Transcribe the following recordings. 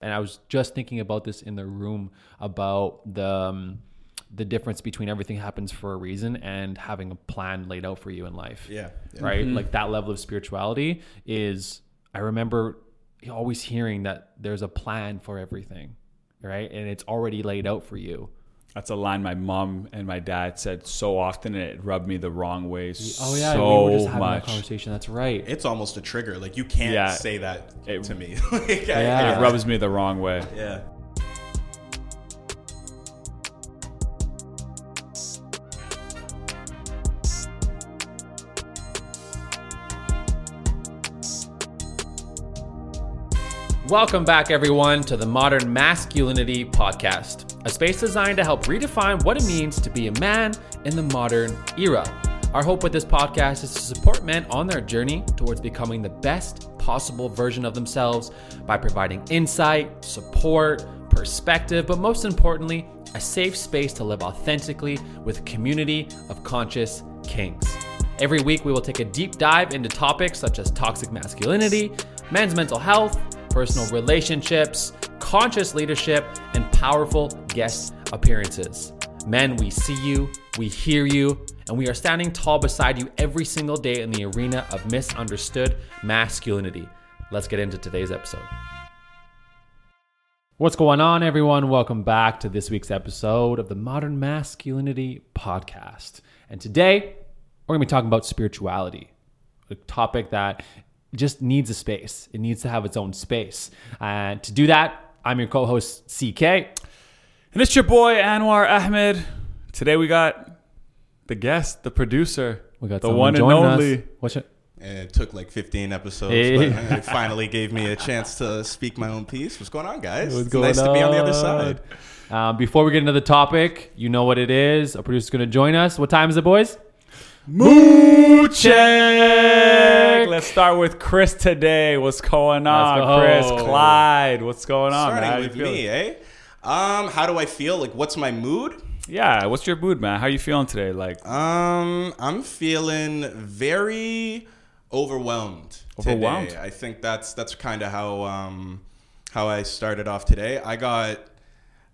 And I was just thinking about this in the room about the um, the difference between everything happens for a reason and having a plan laid out for you in life. Yeah. yeah. Right? Like that level of spirituality is I remember always hearing that there's a plan for everything, right? And it's already laid out for you. That's a line my mom and my dad said so often, and it rubbed me the wrong way Oh yeah, so we were just having much. that conversation. That's right. It's almost a trigger. Like you can't Yeah. say that It- to me. like, I- Yeah. It rubs me the wrong way. yeah. Welcome back, everyone, to the Modern Masculinity Podcast, a space designed to help redefine what it means to be a man in the modern era. Our hope with this podcast is to support men on their journey towards becoming the best possible version of themselves by providing insight, support, perspective, but most importantly, a safe space to live authentically with a community of conscious kings. Every week, we will take a deep dive into topics such as toxic masculinity, men's mental health, personal relationships, conscious leadership, and powerful guest appearances. Men, we see you, we hear you, and we are standing tall beside you every single day in the arena of misunderstood masculinity. Let's get into today's episode. What's going on, everyone? Welcome back to this week's episode of the Modern Masculinity Podcast. And today, we're going to be talking about spirituality, a topic that just needs a space. It needs to have its own space. And to do that, I'm your co host, CK. And it's your boy Anwar Ahmed. Today we got the guest, the producer, We got the one and joining us. only. What's it? And it took like 15 episodes, Hey. but it finally gave me a chance to speak my own piece. What's going on, guys? What's it's going nice to be on the other side. Um, before we get into the topic, you know what it is. A producer's going to join us. What time is it, boys? Moo check. Let's start with Chris today. What's going on, go. Chris? Clyde, what's going on? man? How Starting you with feeling? me, eh? Um, how do I feel? Like, what's my mood? Yeah, what's your mood, man? How you feeling today? Like, Um, I'm feeling very overwhelmed. Overwhelmed? Today. I think that's that's kind of how um how I started off today. I got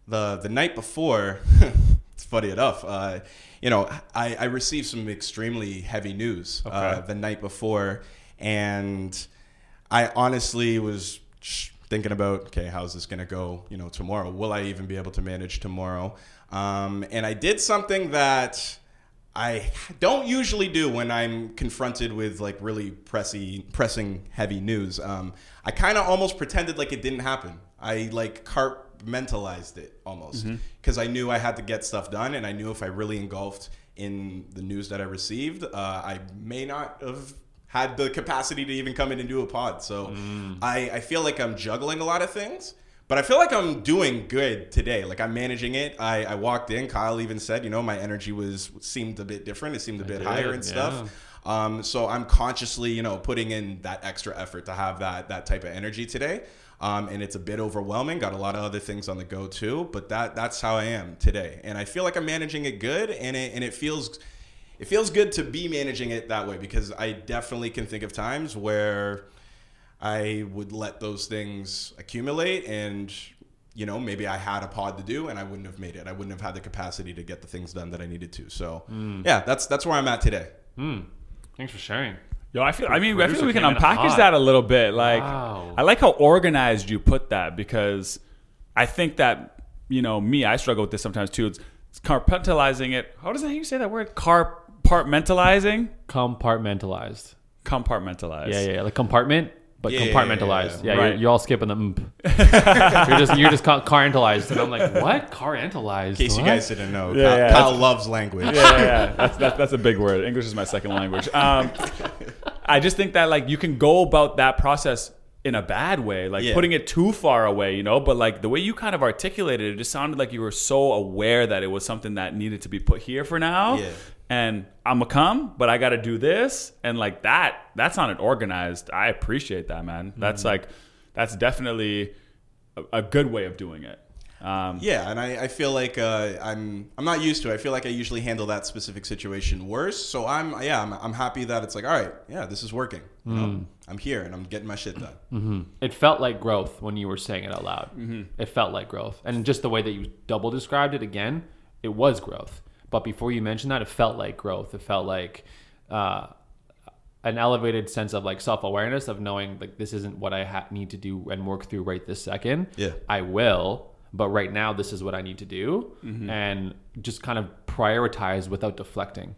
the the night before. it's funny enough. Uh, you know, I, I received some extremely heavy news uh, the night before, and I honestly was thinking about, okay, how's this going to go, you know, tomorrow? Will I even be able to manage tomorrow? Um, and I did something that I don't usually do when I'm confronted with like really pressy, pressing heavy news. Um, I kind of almost pretended like it didn't happen. I like compartmentalized it almost because I knew I had to get stuff done, and I knew if I really engulfed in the news that I received, uh, I may not have had the capacity to even come in and do a pod. So I, I feel like I'm juggling a lot of things. But I feel like I'm doing good today. Like I'm managing it. I, I walked in. Kyle even said, you know, my energy was seemed a bit different. It seemed a bit did, higher and stuff. Um, so I'm consciously, you know, putting in that extra effort to have that that type of energy today. Um, and it's a bit overwhelming. Got a lot of other things on the go too, but that that's how I am today. And I feel like I'm managing it good, and it and it feels it feels good to be managing it that way because I definitely can think of times where I would let those things accumulate and you know maybe I had a pod to do and I wouldn't have made it. I wouldn't have had the capacity to get the things done that I needed to. So yeah, that's that's where I'm at today. Hmm. Thanks for sharing. Yo, I feel. I mean, I Producer feel we can came unpackage hot. that a little bit. Like, Wow. I like how organized you put that because I think that you know me, I struggle with this sometimes too. It's, it's compartmentalizing it. How does that? How you say that word? Compartmentalizing. Compartmentalized. Compartmentalized. Yeah, yeah, yeah. Like compartment, but Yeah, yeah, compartmentalized. yeah, Yeah, Right. you're, you're all skipping the ump. you're just you're just car- carentalized, and I'm like, what? Carentalized? In case you guys didn't know, Yeah, Kyle, yeah. Kyle loves language. yeah, yeah, yeah. That's, that's that's a big word. English is my second language. Um, I just think that like you can go about that process in a bad way, like Yeah. putting it too far away, you know. But like the way you kind of articulated it, it just sounded like you were so aware that it was something that needed to be put here for now. Yeah. And I'm gonna come, but I got to do this, and like that. That sounded organized. I appreciate that, man. That's Mm-hmm. like, that's definitely a, a good way of doing it. Um, Yeah, and I, I feel like uh, I'm I'm not used to it. I feel like I usually handle that specific situation worse. So I'm yeah I'm, I'm happy that it's like all right yeah this is working. You know? I'm here and I'm getting my shit done. It felt like growth when you were saying it out loud. It felt like growth, and just the way that you double described it again, it was growth. But before you mentioned that, it felt like growth. It felt like uh, an elevated sense of like self awareness of knowing like this isn't what I ha- need to do and work through right this second. Yeah. I will, but right now this is what I need to do, and just kind of prioritize without deflecting,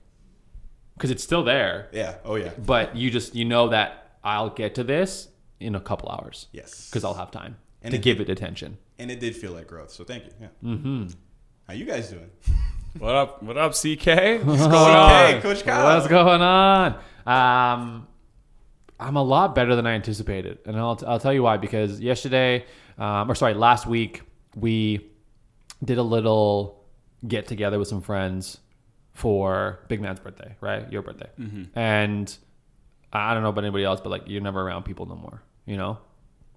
because it's still there. Yeah. Oh yeah. But you just you know that I'll get to this in a couple hours Yes. because I'll have time And to it- give it attention. And it did feel like growth. So thank you. Yeah. Mm-hmm. How you guys doing? What up? What up, CK? What's going Hey, on? Coach Kyle. What's going on? Um, I'm a lot better than I anticipated, and I'll, I'll tell you why. Because yesterday, um, or sorry, last week, we did a little get together with some friends for Big Man's birthday, right? Your birthday, mm-hmm. and I don't know about anybody else, but like you're never around people no more, you know.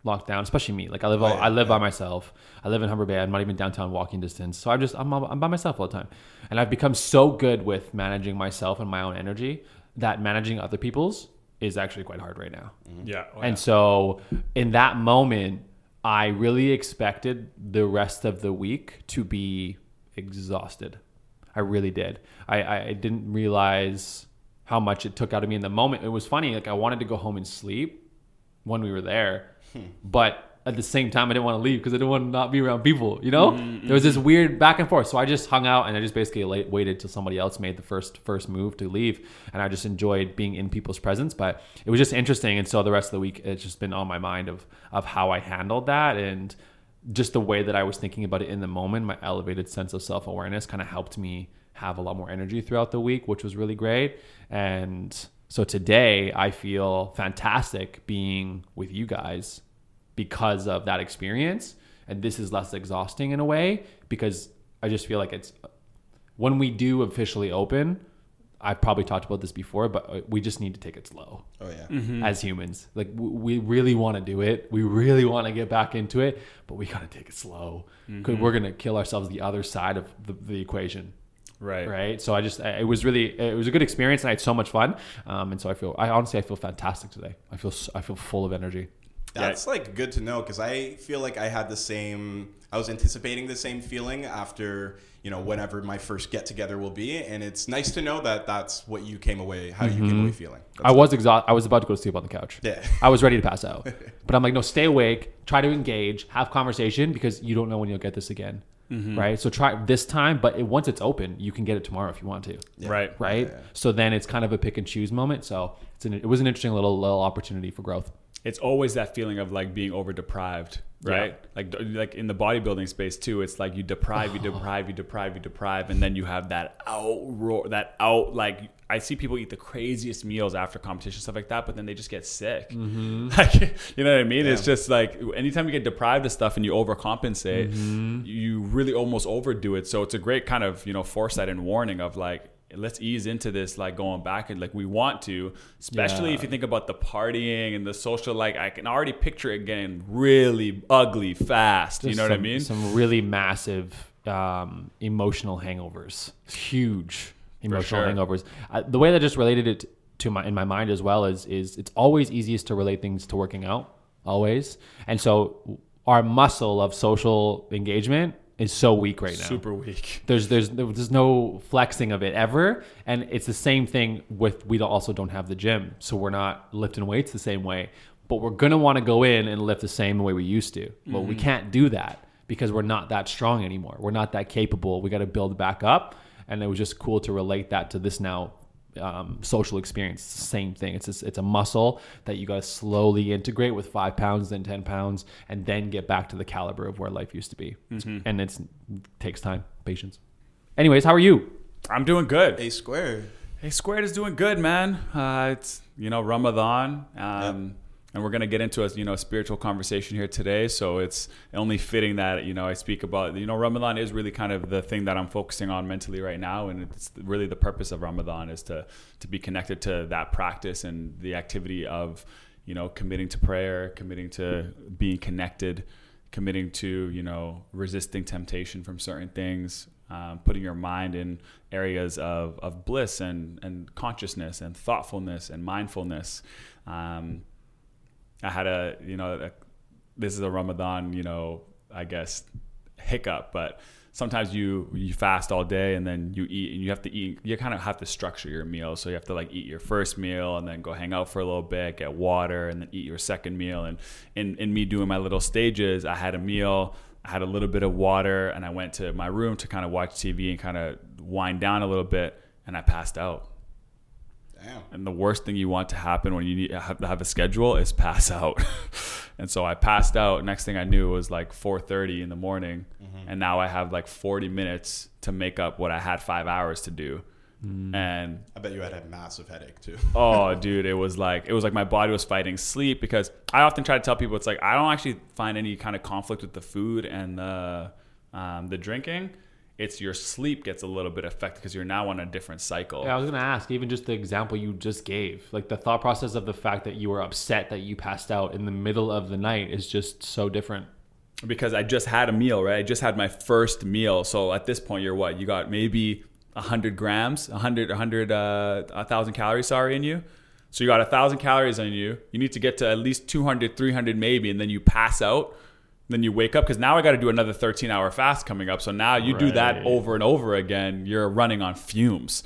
Locked down, especially me. Like I live, oh, all, yeah, I live by myself. I live in Humber Bay. I'm not even downtown walking distance. So I'm just, I'm, I'm by myself all the time. And I've become so good with managing myself and my own energy that managing other people's is actually quite hard right now. Mm-hmm. Yeah. oh, And so in that moment, I really expected the rest of the week to be exhausted. I really did. I, I didn't realize how much it took out of me in the moment. It was funny. Like I wanted to go home and sleep when we were there, hmm. but at the same time, I didn't want to leave because I didn't want to not be around people. You know, mm-hmm, there was this mm-hmm. weird back and forth. So I just hung out and I just basically late, waited till somebody else made the first first move to leave, and I just enjoyed being in people's presence. But it was just interesting, and so the rest of the week it's just been on my mind of of how I handled that and just the way that I was thinking about it in the moment. My elevated sense of self awareness kind of helped me have a lot more energy throughout the week, which was really great. And so today I feel fantastic being with you guys because of that experience. And this is less exhausting in a way because I just feel like it's when we do officially open. I've probably talked about this before, but uh, we just need to take it slow Oh yeah. as humans. Like we really want to do it. We really want to get back into it, but we got to take it slow because we're going to kill ourselves the other side of the, the equation. Right. Right. So I just, it was really, it was a good experience and I had so much fun. Um, and so I feel, I honestly, I feel fantastic today. I feel, i feel full of energy. That's like good to know because I feel like I had the same. I was anticipating the same feeling after you know whenever my first get together will be, and it's nice to know that that's what you came away, how you came away mm-hmm. feeling. That's I was exhausted. I was about to go to sleep on the couch. Yeah. I was ready to pass out. But I'm like, no, stay awake, try to engage, have conversation because you don't know when you'll get this again. Mm-hmm. Right. So try this time, but it, once it's open, you can get it tomorrow if you want to. Right. Right. Yeah. So then it's kind of a pick and choose moment. So it's an, it was an interesting little little opportunity for growth. It's always that feeling of like being over deprived right? Like like in the bodybuilding space too it's like you deprive you deprive you deprive you deprive and then you have that out roar that out like i see people eat the craziest meals after competition stuff like that but then they just get sick. Mm-hmm. Like you know what i mean? It's just like anytime you get deprived of stuff and you overcompensate mm-hmm. you really almost overdo it. So it's a great kind of you know foresight and warning of like let's ease into this like going back and like we want to especially Yeah. if you think about the partying and the social like i can already picture it getting really ugly fast you know what i mean Some really massive um, emotional hangovers, huge emotional sure. hangovers. Uh, the way that I just related it to my in my mind as well is is it's always easiest to relate things to working out, always. And so our muscle of social engagement is so weak right now. super weak There's there's there's no flexing of it ever, and it's the same thing with we also don't have the gym, so we're not lifting weights the same way. But we're gonna want to go in and lift the same way we used to. Well, we mm-hmm. can't do that because we're not that strong anymore. We're not that capable. We got to build back up, and it was just cool to relate that to this now um, social experience. It's the same thing. It's just, it's a muscle that you got to slowly integrate with five pounds, then ten pounds, and then get back to the caliber of where life used to be. And it's takes time, patience. Anyways, how are you? i'm doing good A squared. Hey, Squared is doing good, man. Uh, it's you know Ramadan, um, and we're gonna get into a you know spiritual conversation here today. So it's only fitting that you know I speak about you know Ramadan is really kind of the thing that I'm focusing on mentally right now, and it's really the purpose of Ramadan is to to be connected to that practice and the activity of you know committing to prayer, committing to being connected committing to you know resisting temptation from certain things um, putting your mind in areas of, of bliss and, and consciousness and thoughtfulness and mindfulness um, i had a you know a, this is a ramadan you know i guess hiccup but sometimes you you fast all day and then you eat and you have to eat you kind of have to structure your meal. So you have to like eat your first meal and then go hang out for a little bit get water and then eat your second meal. And in, in me doing my little stages i had a meal i had a little bit of water and i went to my room to kind of watch tv and kind of wind down a little bit and i passed out Damn. and the worst thing you want to happen when you need, have to have a schedule is pass out. and so I passed out. Next thing I knew it was like 4:30 in the morning, and now I have like 40 minutes to make up what I had five hours to do. And I bet you had a massive headache too. oh, dude, it was like it was like my body was fighting sleep because I often try to tell people it's like I don't actually find any kind of conflict with the food and the um, the drinking. It's your sleep gets a little bit affected because you're now on a different cycle. Yeah, I was gonna ask, even just the example you just gave, like the thought process of the fact that you were upset that you passed out in the middle of the night is just so different. because I just had a meal, right? I just had my first meal. So at this point, you're what? You got maybe 100 grams, 100, 100, uh, 1,000 calories, sorry, in you. So you got 1,000 calories on you. You need to get to at least 200, 300 maybe, and then you pass out. Then you wake up because now I got to do another 13 hour fast coming up. So now you do that over and over again. You're running on fumes.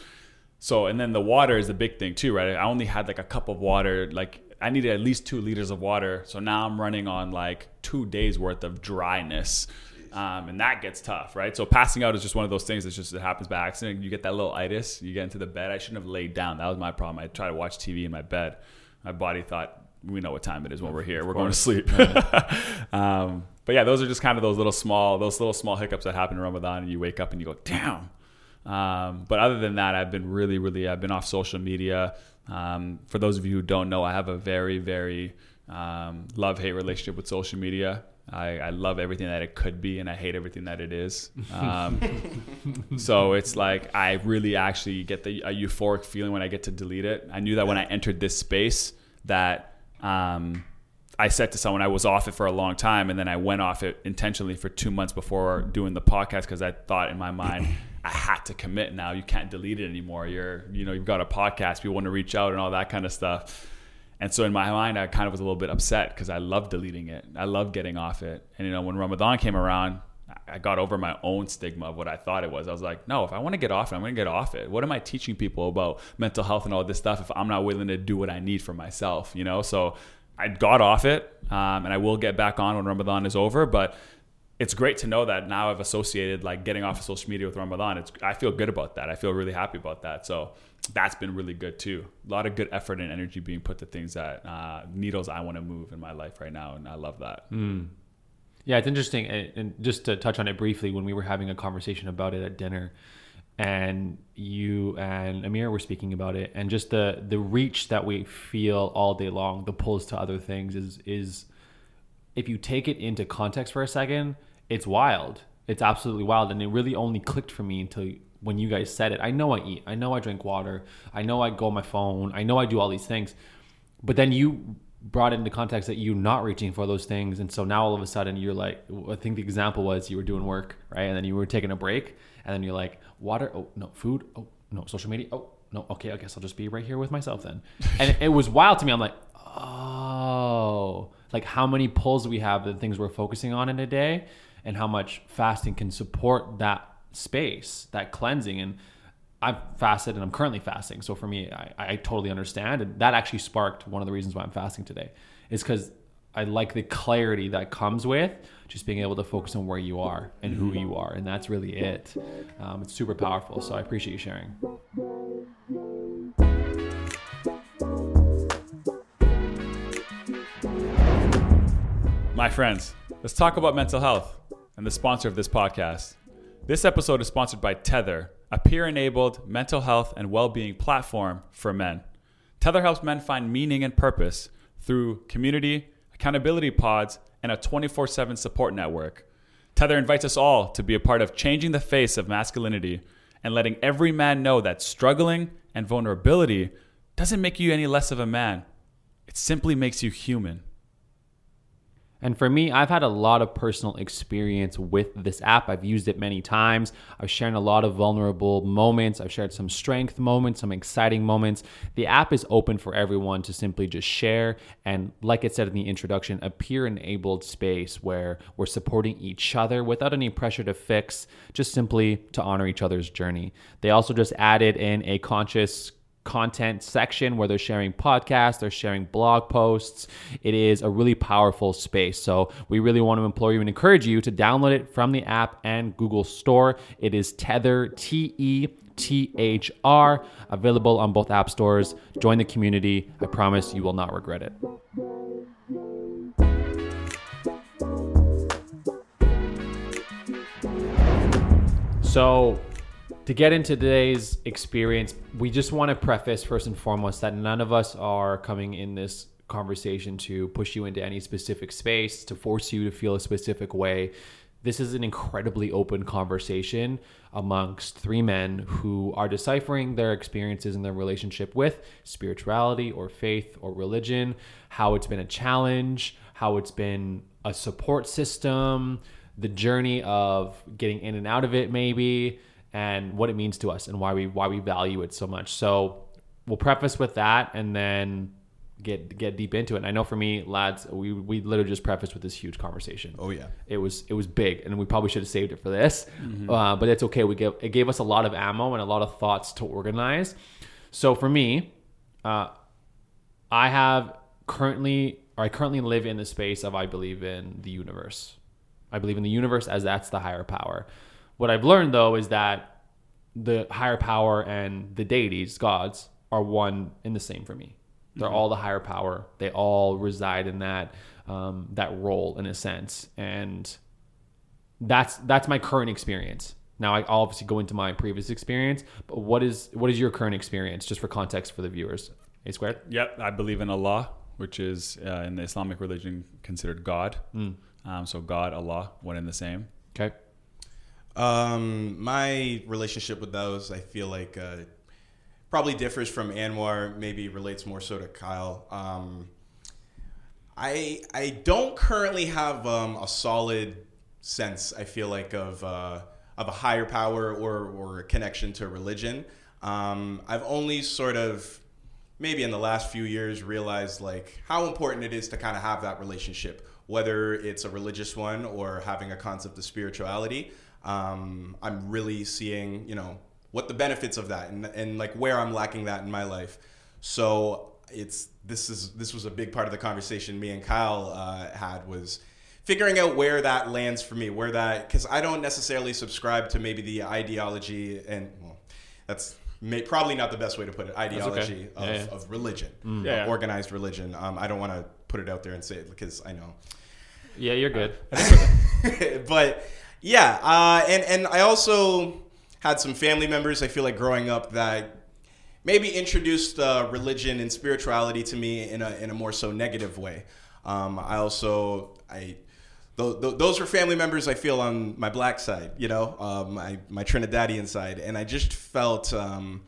So, and then the water is the big thing too, right? I only had like a cup of water. Like I needed at least two liters of water. So now I'm running on like two days worth of dryness. Um, and that gets tough, right? So passing out is just one of those things that just it happens by accident. You get that little itis, you get into the bed. I shouldn't have laid down. That was my problem. I tried to watch TV in my bed. My body thought, we know what time it is when we're here. We're going to sleep. um, but yeah, those are just kind of those little small, those little small hiccups that happen in Ramadan, and you wake up and you go, damn. Um, but other than that, I've been really, really, I've been off social media. Um, for those of you who don't know, I have a very, very um, love hate relationship with social media. I, I love everything that it could be, and I hate everything that it is. Um, so it's like I really actually get the a euphoric feeling when I get to delete it. I knew that when I entered this space that um, I said to someone I was off it for a long time, and then I went off it intentionally for two months before doing the podcast because I thought in my mind I had to commit. Now you can't delete it anymore. You're you know you've got a podcast, people want to reach out and all that kind of stuff. And so in my mind, I kind of was a little bit upset because I love deleting it. I love getting off it. And you know when Ramadan came around, I got over my own stigma of what I thought it was. I was like, no, if I want to get off it, I'm going to get off it. What am I teaching people about mental health and all this stuff if I'm not willing to do what I need for myself, you know? So I got off it um, and I will get back on when Ramadan is over. But it's great to know that now I've associated like getting off of social media with Ramadan. It's, I feel good about that. I feel really happy about that. So that's been really good too. A lot of good effort and energy being put to things that uh, needles I want to move in my life right now. And I love that. Yeah, it's interesting. And just to touch on it briefly, when we were having a conversation about it at dinner, and you and Amir were speaking about it, and just the the reach that we feel all day long, the pulls to other things is is if you take it into context for a second, it's wild. It's absolutely wild, and it really only clicked for me until when you guys said it. I know I eat, I know I drink water, I know I go on my phone, I know I do all these things, but then you brought it into context that you're not reaching for those things, and so now all of a sudden you're like, I think the example was you were doing work, right, and then you were taking a break, and then you're like, water, oh no, food, oh no, social media, oh no, okay, I guess I'll just be right here with myself then, and it was wild to me. I'm like, oh, like how many pulls we have, the things we're focusing on in a day, and how much fasting can support that space, that cleansing. And I've fasted and I'm currently fasting. So for me, I, I totally understand. And that actually sparked one of the reasons why I'm fasting today is because I like the clarity that comes with just being able to focus on where you are and who you are. And that's really it. Um, it's super powerful. So I appreciate you sharing. My friends, let's talk about mental health and the sponsor of this podcast. This episode is sponsored by Tethr, a peer enabled mental health and well being platform for men. Tethr helps men find meaning and purpose through community, accountability pods, and a 24 7 support network. Tethr invites us all to be a part of changing the face of masculinity and letting every man know that struggling and vulnerability doesn't make you any less of a man, it simply makes you human. And for me, I've had a lot of personal experience with this app. I've used it many times. I've shared a lot of vulnerable moments. I've shared some strength moments, some exciting moments. The app is open for everyone to simply just share. And like I said in the introduction, a peer enabled space where we're supporting each other without any pressure to fix, just simply to honor each other's journey. They also just added in a conscious content section where they're sharing podcasts, they're sharing blog posts. It is a really powerful space. So we really want to implore you and encourage you to download it from the app and Google Store. It is Tethr T E T H R, available on both app stores. Join the community. I promise you will not regret it. So, to get into today's experience, we just want to preface first and foremost that none of us are coming in this conversation to push you into any specific space, to force you to feel a specific way. This is an incredibly open conversation amongst three men who are deciphering their experiences in their relationship with spirituality or faith or religion, how it's been a challenge, how it's been a support system, the journey of getting in and out of it, maybe and what it means to us and why we why we value it so much. So we'll preface with that and then get get deep into it. And I know for me, lads, we we literally just prefaced with this huge conversation. Oh yeah, it was it was big, and we probably should have saved it for this, mm-hmm. uh, but it's okay. We gave it gave us a lot of ammo and a lot of thoughts to organize. So for me, uh, I have currently or I currently live in the space of I believe in the universe. I believe in the universe as that's the higher power. What I've learned though is that the higher power and the deities, gods, are one in the same for me. They're mm-hmm. all the higher power. They all reside in that um, that role in a sense, and that's that's my current experience. Now I obviously go into my previous experience, but what is what is your current experience, just for context for the viewers? A squared. Yep, I believe in Allah, which is uh, in the Islamic religion considered God. Mm. Um, so God, Allah, one and the same. Okay. Um, my relationship with those, I feel like, uh, probably differs from Anwar. Maybe relates more so to Kyle. Um, I I don't currently have um, a solid sense. I feel like of uh, of a higher power or or a connection to religion. Um, I've only sort of maybe in the last few years realized like how important it is to kind of have that relationship, whether it's a religious one or having a concept of spirituality um, I'm really seeing, you know, what the benefits of that and, and like where I'm lacking that in my life. So it's this is this was a big part of the conversation me and Kyle uh, had was figuring out where that lands for me, where that because I don't necessarily subscribe to maybe the ideology and well, that's may, probably not the best way to put it ideology okay. of, yeah, yeah. of religion, mm. yeah, organized religion. Um, I don't want to put it out there and say it because I know. Yeah, you're good. but yeah, uh, and and I also had some family members. I feel like growing up that maybe introduced uh, religion and spirituality to me in a in a more so negative way. Um, I also I th- th- those were family members I feel on my black side, you know, um, my my Trinidadian side, and I just felt um,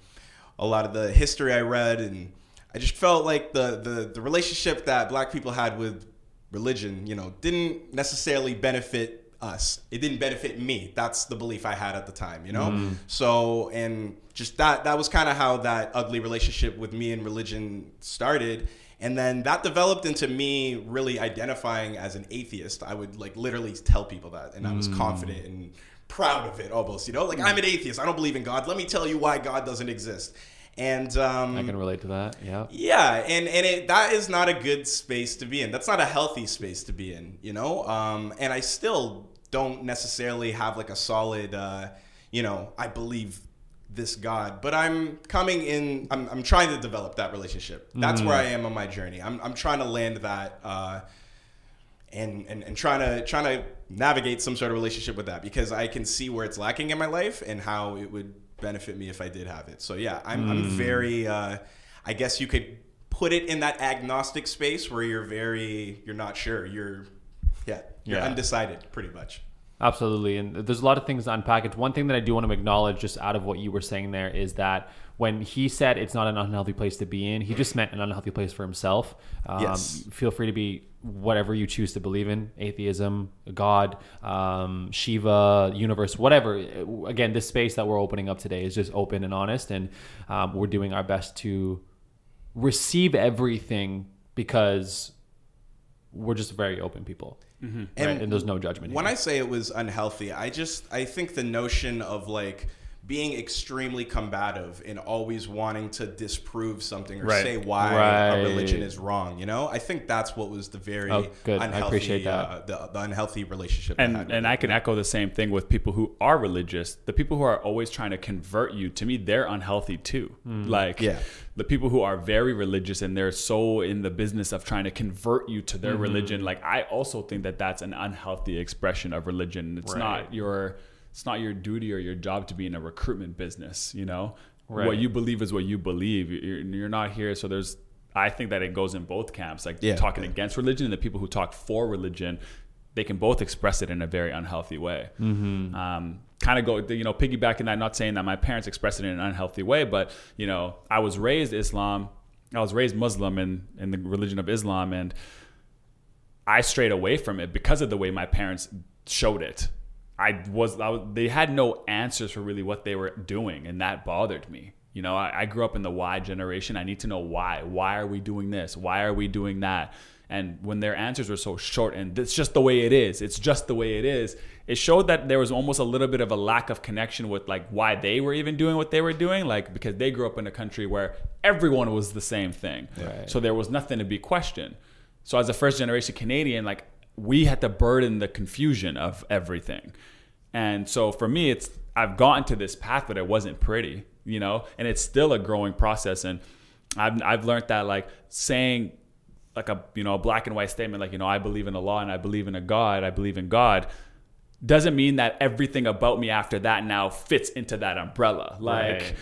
a lot of the history I read, and I just felt like the the the relationship that black people had with religion, you know, didn't necessarily benefit us. It didn't benefit me. That's the belief I had at the time, you know? Mm. So, and just that, that was kind of how that ugly relationship with me and religion started. And then that developed into me really identifying as an atheist. I would like literally tell people that. And I was mm. confident and proud of it almost, you know? Like, I'm an atheist. I don't believe in God. Let me tell you why God doesn't exist and um, I can relate to that. Yeah. Yeah, and and it, that is not a good space to be in. That's not a healthy space to be in. You know, um, and I still don't necessarily have like a solid, uh, you know, I believe this God, but I'm coming in. I'm, I'm trying to develop that relationship. That's mm. where I am on my journey. I'm I'm trying to land that. Uh, and, and, and trying to trying to navigate some sort of relationship with that because I can see where it's lacking in my life and how it would benefit me if I did have it. So yeah, I'm, mm. I'm very, uh, I guess you could put it in that agnostic space where you're very, you're not sure. You're, yeah, you're yeah. undecided pretty much. Absolutely. And there's a lot of things to unpack. It's one thing that I do want to acknowledge just out of what you were saying there is that when he said it's not an unhealthy place to be in, he just meant an unhealthy place for himself. Um, Yes. Feel free to be whatever you choose to believe in atheism, God, um, Shiva, universe, whatever. Again, this space that we're opening up today is just open and honest. And um, we're doing our best to receive everything because we're just very open people. Right? And And, there's no judgment. When here. I say it was unhealthy, I just I think the notion of like being extremely combative and always wanting to disprove something or Right. say why Right. a religion is wrong, you know, I think that's what was the very Oh, good. I unhealthy, appreciate that. Uh, the, the unhealthy relationship. And had and. I can echo the same thing with people who are religious. The people who are always trying to convert you, to me, they're unhealthy too. Like Yeah. the people who are very religious and they're so in the business of trying to convert you to their religion. Like I also think that that's an unhealthy expression of religion. It's Right. not your it's not your duty or your job to be in a recruitment business. You know, Right. what you believe is what you believe. You're, you're not here, so there's. I think that it goes in both camps. Like Yeah. talking against religion and the people who talk for religion, they can both express it in a very unhealthy way. Mm-hmm. Um, kind of go, you know, piggybacking that. Not saying that my parents expressed it in an unhealthy way, but you know, I was raised Islam. I was raised Muslim in in the religion of Islam, and I strayed away from it because of the way my parents showed it. I was, I was they had no answers for really what they were doing, and that bothered me. You know, I, I grew up in the why generation. I need to know why. Why are we doing this? Why are we doing that? And when their answers were so short, and it's just the way it is, it's just the way it is, it showed that there was almost a little bit of a lack of connection with like why they were even doing what they were doing, like because they grew up in a country where everyone was the same thing. Right. So there was nothing to be questioned. So as a first generation Canadian, like we had to burden the confusion of everything. And so for me, it's I've gotten to this path, but it wasn't pretty, you know, and it's still a growing process. And I've I've learned that like saying like a you know a black and white statement like you know I believe in Allah and I believe in a God, I believe in God, doesn't mean that everything about me after that now fits into that umbrella. Like Right.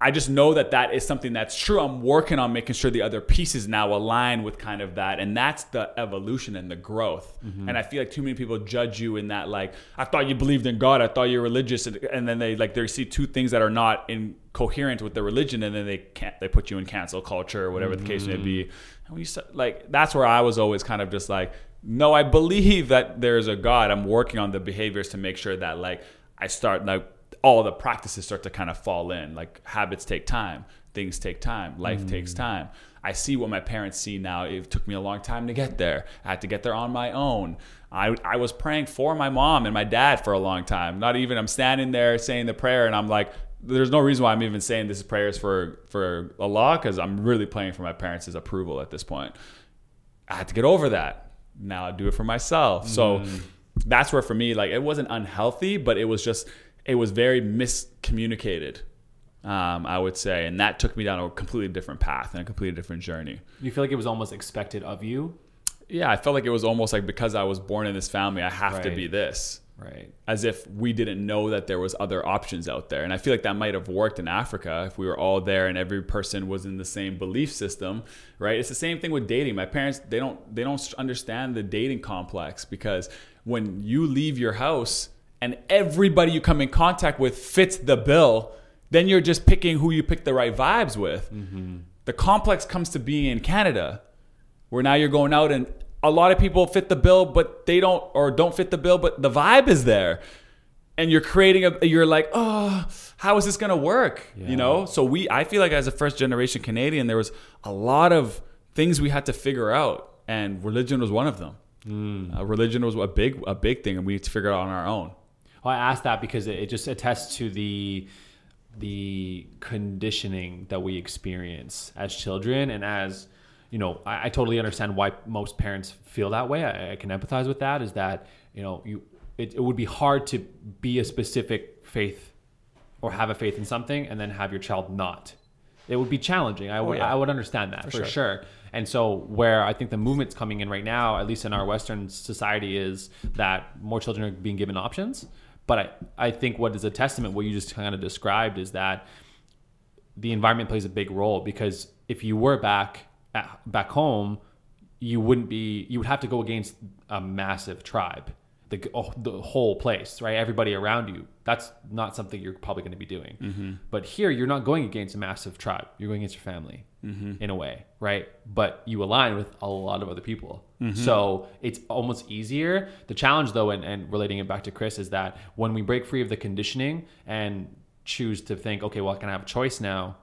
I just know that that is something that's true. I'm working on making sure the other pieces now align with kind of that, and that's the evolution and the growth. And I feel like too many people judge you in that, like, I thought you believed in God, I thought you're religious, and, and then they like they see two things that are not in coherent with the religion, and then they can't they put you in cancel culture or whatever the case may be. Mm-hmm. And when you like, that's where I was always kind of just like, no, I believe that there's a God. I'm working on the behaviors to make sure that like I start like all the practices start to kind of fall in. Like habits take time, things take time, life takes mm. time. I see what my parents see now. It took me a long time to get there. I had to get there on my own. I, I was praying for my mom and my dad for a long time. Not even I'm standing there saying the prayer and I'm like, there's no reason why I'm even saying this is for for Allah because I'm really praying for my parents' approval at this point. I had to get over that. Now I do it for myself. So mm. that's where for me, like it wasn't unhealthy, but it was just it was very miscommunicated. Um, I would say, and that took me down a completely different path and a completely different journey. you feel like it was almost expected of you, Yeah, I felt like it was almost like because I was born in this family, I have to be this. right? As if we didn't know that there was other options out there. And I feel like that might have worked in Africa if we were all there and every person was in the same belief system, right? It's the same thing with dating. My parents, they don't they don't understand the dating complex because when you leave your house and everybody you come in contact with fits the bill, then you're just picking who you pick the right vibes with. The complex comes to being in Canada where now you're going out and a lot of people fit the bill but they don't or don't fit the bill but the vibe is there. And you're creating a you're like oh how is this going to work Yeah. you know? So we i feel like as a first generation canadian there was a lot of things we had to figure out and religion was one of them. Uh, religion was a big a big thing and we had to figure it out on our own Well, I asked that because it, it just attests to the the conditioning that we experience as children and as you know I, I totally understand why most parents feel that way I, I can empathize with that is that you know you it, it would be hard to be a specific faith or have a faith in something and then have your child not it would be challenging i oh, would yeah. i would understand that for, sure. sure and so where i think the movement's coming in right now at least in our western society is that more children are being given options but i, I think what is a testament what you just kind of described is that the environment plays a big role because if you were back at, back home you wouldn't be you would have to go against a massive tribe the oh, the whole place, right? Everybody around you. That's not something you're probably going to be doing. Mm-hmm. But here, you're not going against a massive tribe. You're going against your family mm-hmm. in a way, right? But you align with a lot of other people. Mm-hmm. So it's almost easier. The challenge, though, and, and relating it back to Chris, is that when we break free of the conditioning and choose to think, okay, well, can I have a choice now?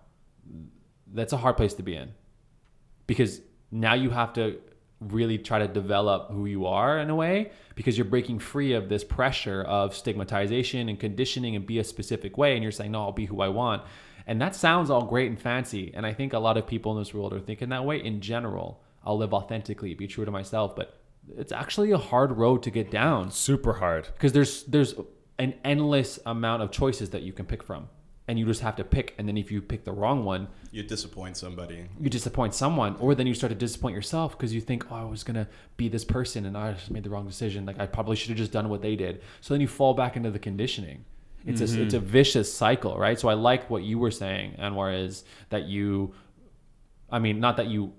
That's a hard place to be in because now you have to really try to develop who you are in a way because you're breaking free of this pressure of stigmatization and conditioning and be a specific way and you're saying no I'll be who I want. And that sounds all great and fancy and I think a lot of people in this world are thinking that way. In general I'll live authentically be true to myself but it's actually a hard road to get down. Super hard. because there's there's an endless amount of choices that you can pick from and you just have to pick and then if you pick the wrong one You disappoint somebody. you disappoint someone or then you start to disappoint yourself because you think oh i was gonna be this person and i just made the wrong decision. Like i probably should have just done what they did. So then you fall back into the conditioning. It's a it's a mm-hmm. vicious cycle right? So i like what you were saying anwar is that you i mean not that you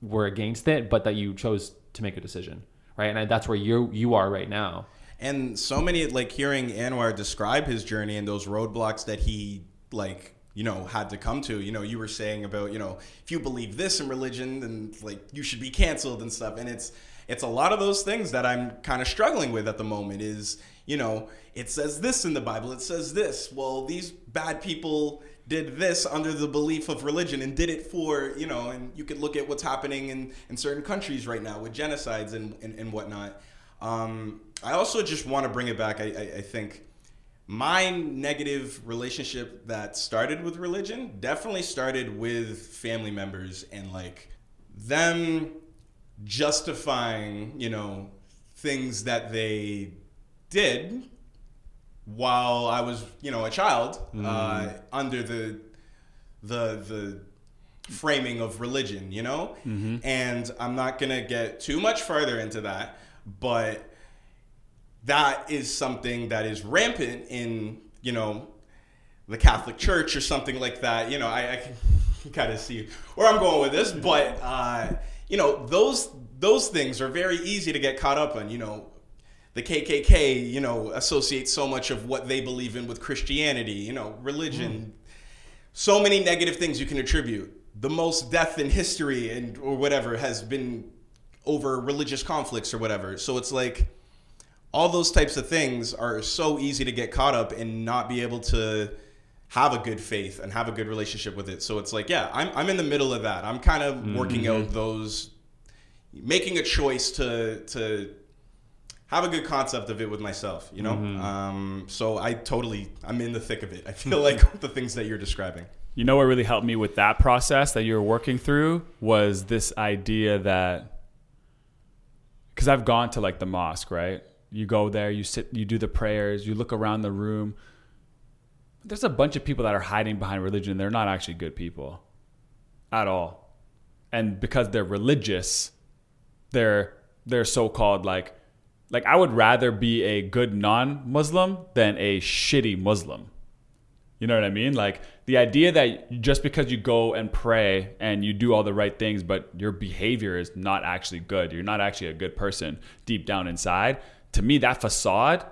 were against it but that you chose to make a decision right? And I, that's where you you are right now And so many like hearing Anwar describe his journey and those roadblocks that he like you know had to come to. You know, you were saying about you know if you believe this in religion, then like you should be canceled and stuff. And it's it's a lot of those things that I'm kind of struggling with at the moment. Is you know it says this in the Bible, it says this. Well, these bad people did this under the belief of religion and did it for you know and you could look at what's happening in in certain countries right now with genocides and and, and whatnot um, I also just want to bring it back. I, I, I think my negative relationship that started with religion definitely started with family members and like them justifying, you know, things that they did while I was, you know, a child uh, under the the the framing of religion, you know? And I'm not going to get too much further into that, but that is something that is rampant in, you know, the Catholic Church or something like that. You know, I, I can kind of see where I'm going with this, but uh, you know, those those things are very easy to get caught up on. You know, the KKK, you know, associates so much of what they believe in with Christianity. You know, religion. So many negative things you can attribute. The most death in history and or whatever has been over religious conflicts or whatever. So it's like all those types of things are so easy to get caught up and not be able to have a good faith and have a good relationship with it. So it's like, yeah, I'm, I'm in the middle of that. I'm kind of working out those, making a choice to, to have a good concept of it with myself, you know? Um, so I totally, I'm in the thick of it. I feel like the things that you're describing. You know what really helped me with that process that you were working through was this idea that because I've gone to like the mosque, right? You go there, you sit, you do the prayers, you look around the room. There's a bunch of people that are hiding behind religion. They're not actually good people at all. And because they're religious, they're they're so-called like like I would rather be a good non-Muslim than a shitty Muslim. You know what I mean? Like the idea that just because you go and pray and you do all the right things, but your behavior is not actually good, you're not actually a good person deep down inside. To me, that facade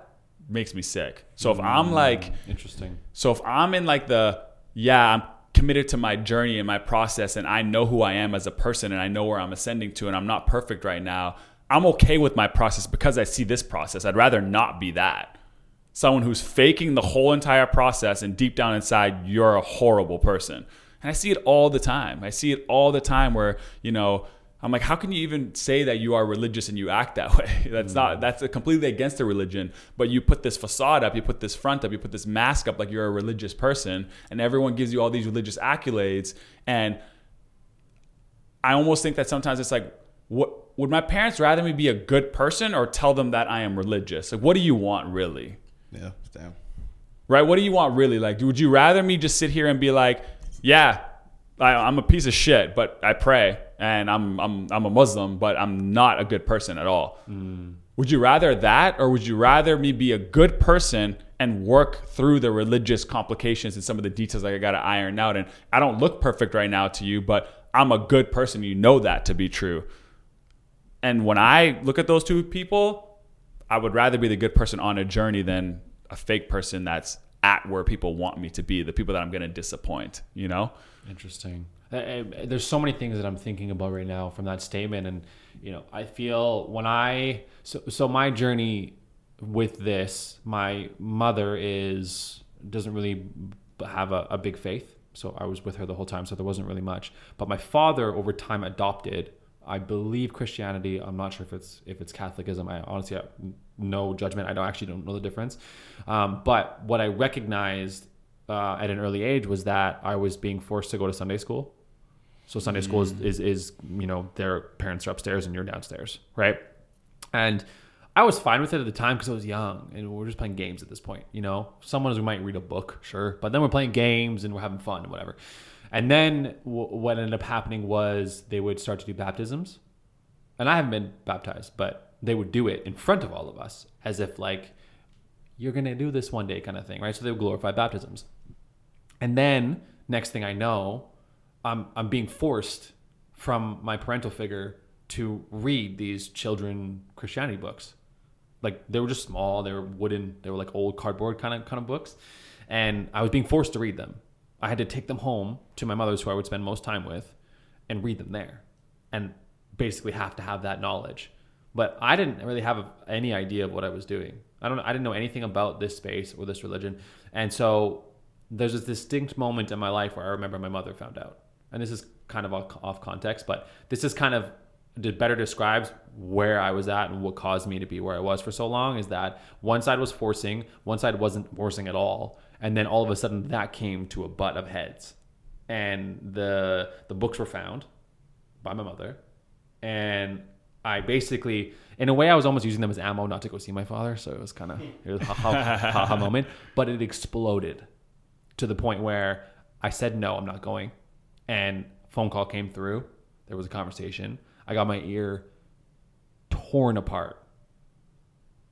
makes me sick. So if I'm mm, like, interesting so if I'm in like the, yeah, I'm committed to my journey and my process and I know who I am as a person and I know where I'm ascending to and I'm not perfect right now, I'm okay with my process because I see this process. I'd rather not be that someone who's faking the whole entire process and deep down inside you're a horrible person and i see it all the time i see it all the time where you know i'm like how can you even say that you are religious and you act that way that's not mm. that's completely against the religion but you put this facade up you put this front up you put this mask up like you're a religious person and everyone gives you all these religious accolades and i almost think that sometimes it's like what would my parents rather me be a good person or tell them that i am religious like what do you want really Yeah, damn. right? What do you want really? Like, would you rather me just sit here and be like, yeah, I, I'm a piece of shit, but I pray and I'm I'm I'm a Muslim, but I'm not a good person at all. Hmm. Would you rather that, or would you rather me be a good person and work through the religious complications and some of the details that I got to iron out? And I don't look perfect right now to you, but I'm a good person. You know that to be true. And when I look at those two people, I would rather be the good person on a journey than a fake person that's at where people want me to be, the people that I'm going to disappoint, you know? Interesting. Uh, uh, There's so many things that I'm thinking about right now from that statement, and you know, I feel when I so so my journey with this, my mother is doesn't really have a, a big faith, so I was with her the whole time, so there wasn't really much. But my father, over time, adopted, I believe, Christianity. I'm not sure if it's if it's Catholicism. I honestly have no judgment. I don't actually don't know the difference. Um, but what I recognized uh, at an early age was that I was being forced to go to Sunday school. So Sunday school is, is, is, you know, their parents are upstairs and you're downstairs, right? And I was fine with it at the time because I was young and we are just playing games at this point, you know. Someone who might read a book, sure, but then we're playing games and we're having fun and whatever. And then w- what ended up happening was they would start to do baptisms, and I haven't been baptized, but they would do it in front of all of us as if like you're gonna do this one day kind of thing, right? So they would glorify baptisms. And then next thing I know, I'm I'm being forced from my parental figure to read these children Christianity books. Like they were just small, they were wooden, they were like old cardboard kind of kind of books. And I was being forced to read them. I had to take them home to my mother's who I would spend most time with and read them there. And basically have to have that knowledge. But I didn't really have any idea of what I was doing. I don't I didn't know anything about this space or this religion. And so there's this distinct moment in my life where I remember my mother found out and this is kind of off context, but this is kind of better describes where I was at and what caused me to be where I was for so long is that one side was forcing, one side wasn't forcing at all, and then all of a sudden that came to a butt of heads, and the the books were found by my mother, and I basically, in a way, I was almost using them as ammo not to go see my father, so it was kind of it was a ha ha ha moment, but it exploded to the point where I said no, I'm not going and phone call came through. There was a conversation. I got my ear torn apart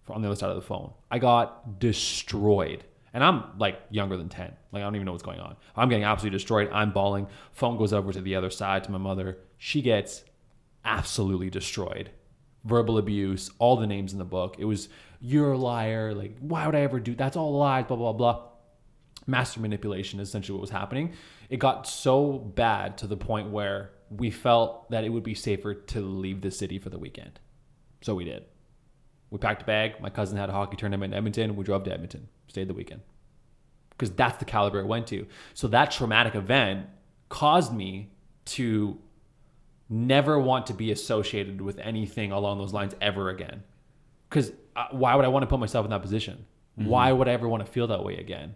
on the other side of the phone. I got destroyed. And I'm like younger than 10. Like I don't even know what's going on. I'm getting absolutely destroyed. I'm bawling. Phone goes over to the other side to my mother. She gets absolutely destroyed. Verbal abuse, all the names in the book. It was you're a liar. Like why would I ever do? That's all lies. Blah blah blah. Master manipulation is essentially what was happening it got so bad to the point where we felt that it would be safer to leave the city for the weekend. So we did. We packed a bag. My cousin had a hockey tournament in Edmonton. We drove to Edmonton, stayed the weekend. Because that's the caliber it went to. So that traumatic event caused me to never want to be associated with anything along those lines ever again. Because uh, why would I want to put myself in that position? Mm-hmm. Why would I ever want to feel that way again?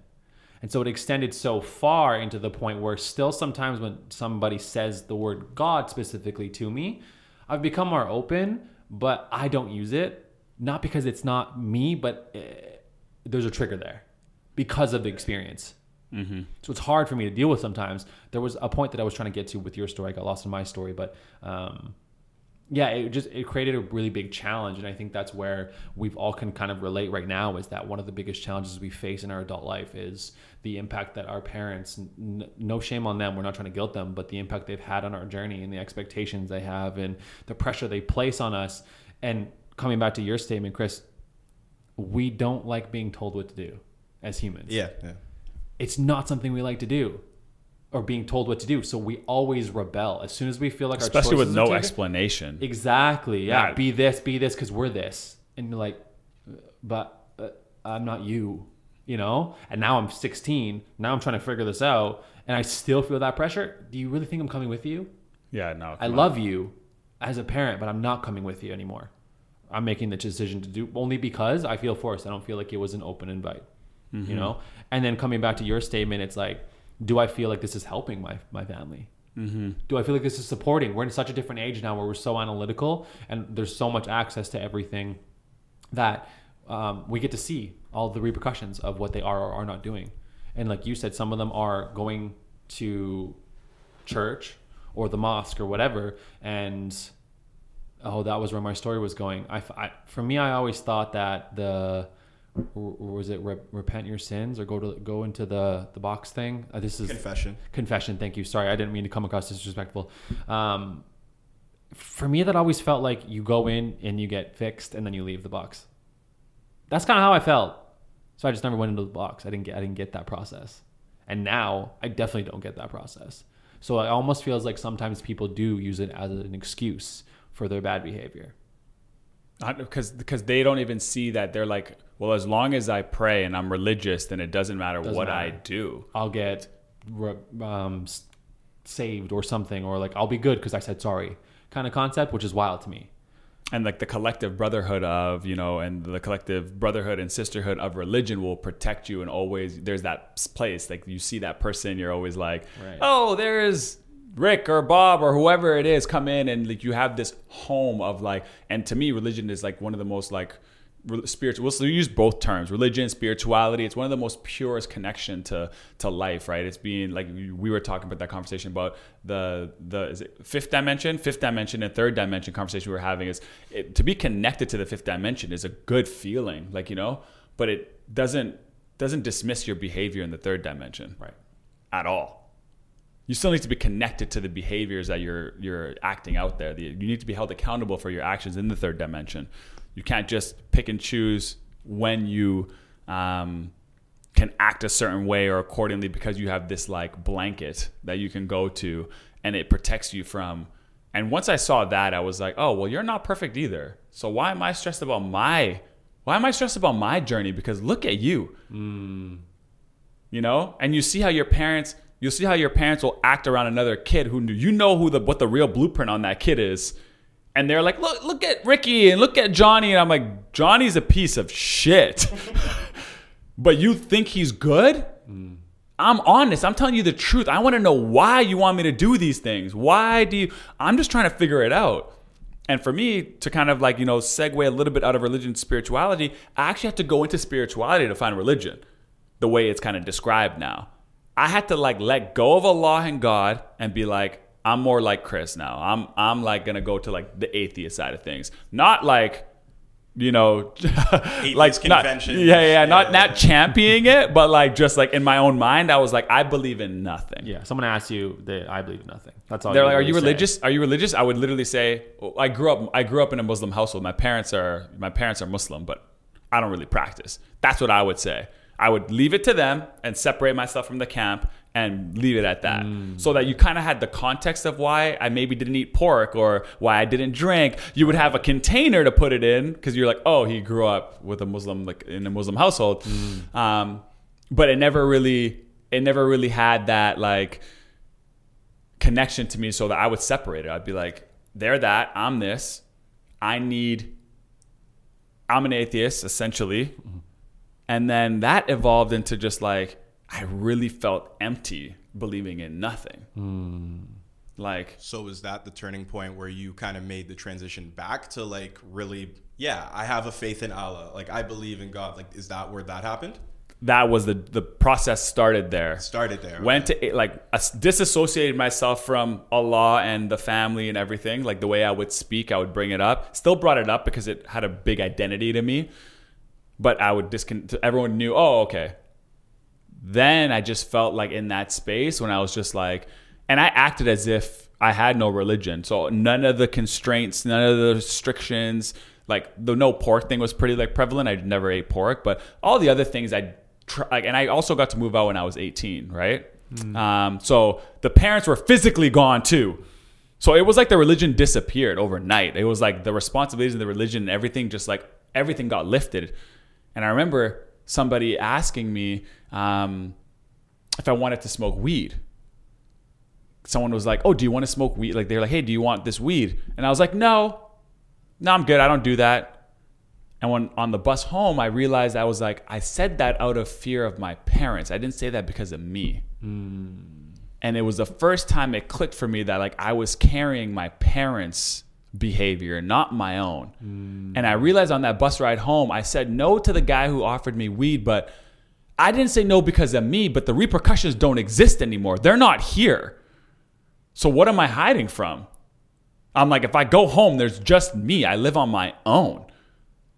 And so it extended so far into the point where still sometimes when somebody says the word God specifically to me, I've become more open, but I don't use it. Not because it's not me, but uh, there's a trigger there because of the experience. Mm-hmm. So it's hard for me to deal with sometimes. There was a point that I was trying to get to with your story. I got lost in my story, but um, yeah, it just it created a really big challenge, and I think that's where we've all can kind of relate right now. Is that one of the biggest challenges we face in our adult life is the impact that our parents, n- no shame on them, we're not trying to guilt them, but the impact they've had on our journey and the expectations they have and the pressure they place on us. And coming back to your statement, Chris, we don't like being told what to do as humans. Yeah, yeah. It's not something we like to do or being told what to do. So we always rebel as soon as we feel like especially our with no explanation. Exactly. Yeah. Be this. Be this because we're this. And you're like, but uh, I'm not you. You know. And now I'm 16. Now I'm trying to figure this out, and I still feel that pressure. Do you really think I'm coming with you? Yeah. No. I love you as a parent, but I'm not coming with you anymore. I'm making the decision to do only because I feel forced. I don't feel like it was an open invite. Mm-hmm. You know. And then coming back to your statement, it's like do I feel like this is helping my my family? Mm-hmm. Do I feel like this is supporting? We're in such a different age now where we're so analytical and there's so much access to everything that um, we get to see all the repercussions of what they are or are not doing. And like you said, some of them are going to church or the mosque or whatever, and oh, that was where my story was going. I, I for me, I always thought that the or was it re- repent your sins or go to go into the the box thing? Uh, this is confession. Confession. Thank you. Sorry, I didn't mean to come across disrespectful. Um, for me, that always felt like you go in and you get fixed and then you leave the box. That's kind of how I felt. So I just never went into the box. I didn't get I didn't get that process. And now I definitely don't get that process. So it almost feels like sometimes people do use it as an excuse for their bad behavior. Because because they don't even see that they're like well as long as i pray and i'm religious then it doesn't matter Doesn't what i do I'll get um, saved or something, or like I'll be good because I said sorry, kind of concept, which is wild to me. and like the collective brotherhood of you know and the collective brotherhood and sisterhood of religion will protect you and always there's that place like you see that person you're always like Right. oh there's rick or bob or whoever it is come in and like you have this home of like and to me religion is like one of the most like spiritual we'll use both terms religion spirituality it's one of the most purest connection to to life right? It's being like we were talking about that conversation about the the fifth dimension fifth dimension and third dimension conversation we were having is it, to be connected to the fifth dimension is a good feeling like you know? But it doesn't doesn't dismiss your behavior in the third dimension Right. at all you still need to be connected to the behaviors that you're you're acting out there. The- You need to be held accountable for your actions in the third dimension. You can't just pick and choose when you um, can act a certain way or accordingly because you have this like blanket that you can go to and it protects you from. And once I saw that, I was like, oh well, you're not perfect either. So why am I stressed about my why am I stressed about my journey? Because look at you you know and you see how your parents you'll see how your parents will act around another kid who you know who the what the real blueprint on that kid is. And they're like look look at ricky and look at johnny. And i'm like johnny's a piece of shit. But you think he's good? I'm honest. I'm telling you the truth. I want to know why you want me to do these things. Why do you i'm just trying to figure it out. And for me to kind of like you know segue a little bit out of religion and spirituality i actually have to go into spirituality to find religion the way it's kind of described now. I had to like let go of Allah and God and be like, I'm more like Chris now. I'm I'm like gonna go to like the atheist side of things, not like you know, like not, conventions. yeah, yeah, not not championing it, but like just like in my own mind, I was like, I believe in nothing. Yeah. Someone asks you, that I believe in nothing. That's all. They're like, "Are you say. religious? Are you religious?" I would literally say, well, "I grew up. I grew up in a Muslim household. My parents are my parents are Muslim, but I don't really practice." That's what I would say. I would leave it to them and separate myself from the camp and leave it at that, mm. so that you kind of had the context of why I maybe didn't eat pork or why I didn't drink. You would have a container to put it in because you're like, "Oh, he grew up with a Muslim like in a Muslim household," mm. um, but it never really. It never really had that like connection to me so that I would separate it. I'd be like, they're that, I'm this. I need I'm an atheist essentially. Mm-hmm. And then that evolved into just like I really felt empty believing in nothing. Hmm. Like So is that the turning point where you kind of made the transition back to like really, yeah, I have a faith in Allah. Like I believe in God. Like is that where that happened? that was the the process started there. Started there. went to like disassociated myself from Allah and the family and everything. Like the way I would speak, I would bring it up. Still brought it up because it had a big identity to me. But I would discon. Everyone knew. Oh, okay. Then I just felt like in that space when I was just like, and I acted as if I had no religion. So none of the constraints, none of the restrictions, like the no pork thing was pretty like prevalent. I never ate pork, but all the other things I try, like, and I also got to move out when I was 18, right? Um, so the parents were physically gone too. So it was like the religion disappeared overnight. It was like the responsibilities of the religion and everything, just like everything got lifted. And I remember somebody asking me um, if I wanted to smoke weed. Someone was like, "Oh, do you want to smoke weed?" Like they're like, "Hey, do you want this weed?" And I was like, "No, no, I'm good. I don't do that." And when on the bus home, I realized I was like, I said that out of fear of my parents. I didn't say that because of me. And it was the first time it clicked for me that like I was carrying my parents' behavior, not my own. And I realized on that bus ride home, I said no to the guy who offered me weed, but I didn't say no because of me, but the repercussions don't exist anymore. They're not here. So what am I hiding from? I'm like, if I go home, there's just me. I live on my own.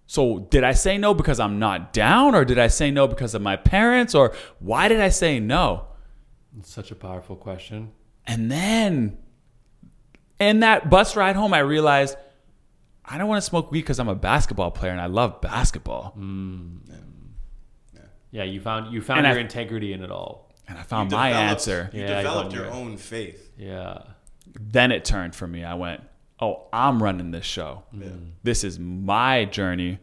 So did I say no because I'm not down, or did I say no because of my parents, or why did I say no? It's such a powerful question. And then in that bus ride home, I realized I don't want to smoke weed because I'm a basketball player and I love basketball. Mm. Yeah, you found you found And I- your integrity in it all. And I found You my answer. You Yeah, developed found your your- own faith. Yeah. Then it turned for me. I went, oh, I'm running this show. Yeah. Mm. This is my journey.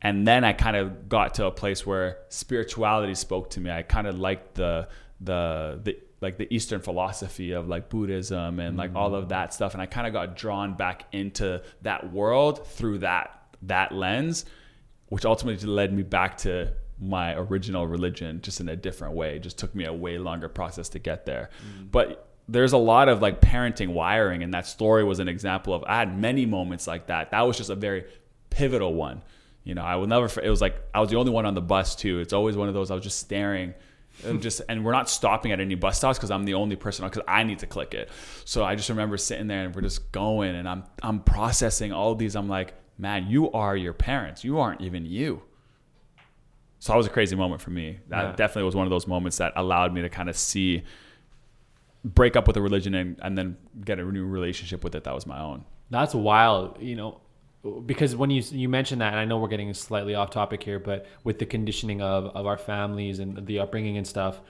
And then I kind of got to a place where spirituality spoke to me. I kind of liked the the the like the Eastern philosophy of like Buddhism and like all of that stuff. And I kind of got drawn back into that world through that that lens, which ultimately led me back to my original religion just in a different way. It just took me a way longer process to get there. But there's a lot of like parenting wiring and that story was an example of I had many moments like that. That was just a very pivotal one. You know, I will never. It was like I was the only one on the bus too. It's always one of those. I was just staring, and just and we're not stopping at any bus stops because I'm the only person because I need to click it. So I just remember sitting there and we're just going, and I'm I'm processing all these. I'm like, man, you are your parents. You aren't even you. So that was a crazy moment for me. That Yeah. definitely was one of those moments that allowed me to kind of see, break up with a religion and, and then get a new relationship with it that was my own. That's wild, you know, because when you you mentioned that, and I know we're getting slightly off topic here, but with the conditioning of of our families and the upbringing and stuff,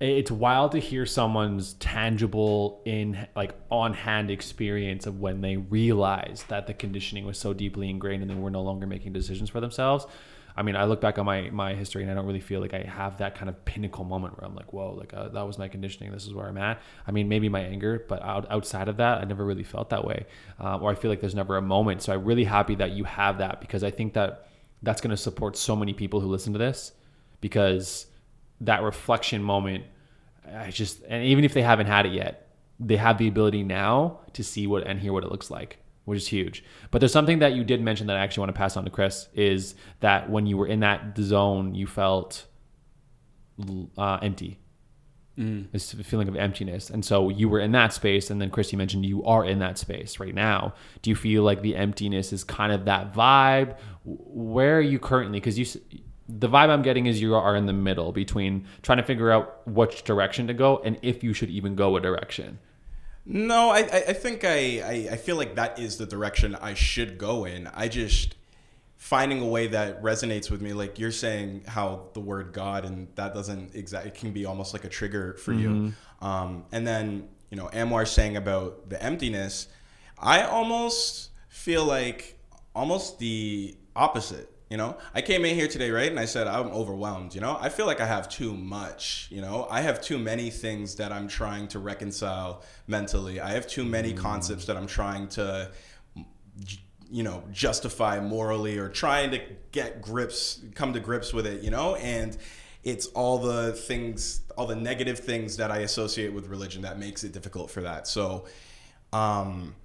it's wild to hear someone's tangible in like on hand experience of when they realized that the conditioning was so deeply ingrained and they were no longer making decisions for themselves. I mean, I look back on my my history and I don't really feel like I have that kind of pinnacle moment where I'm like, whoa, like uh, that was my conditioning. This is where I'm at. I mean, maybe my anger, but out, outside of that, I never really felt that way, um, or I feel like there's never a moment. So I'm really happy that you have that because I think that that's going to support so many people who listen to this because that reflection moment I just and even if they haven't had it yet, they have the ability now to see what and hear what it looks like, which is huge. But there's something that you did mention that I actually want to pass on to Chris is that when you were in that zone, you felt uh, empty. This feeling of emptiness, and so you were in that space. And then Chris, you mentioned you are in that space right now. Do you feel like the emptiness is kind of that vibe? Where are you currently? Because you, the vibe I'm getting is you are in the middle between trying to figure out which direction to go and if you should even go a direction. No, I, I I think I, I, I feel like that is the direction I should go in. I just finding a way that resonates with me. Like you're saying how the word God and that doesn't exactly, it can be almost like a trigger for you. Um, and then, you know, Anwar saying about the emptiness, I almost feel like almost the opposite. You know, I came in here today, right? And I said, I'm overwhelmed. You know, I feel like I have too much. You know, I have too many things that I'm trying to reconcile mentally. I have too many concepts that I'm trying to, you know, justify morally or trying to get grips, come to grips with it, you know? And it's all the things, all the negative things that I associate with religion that makes it difficult for that. So, um,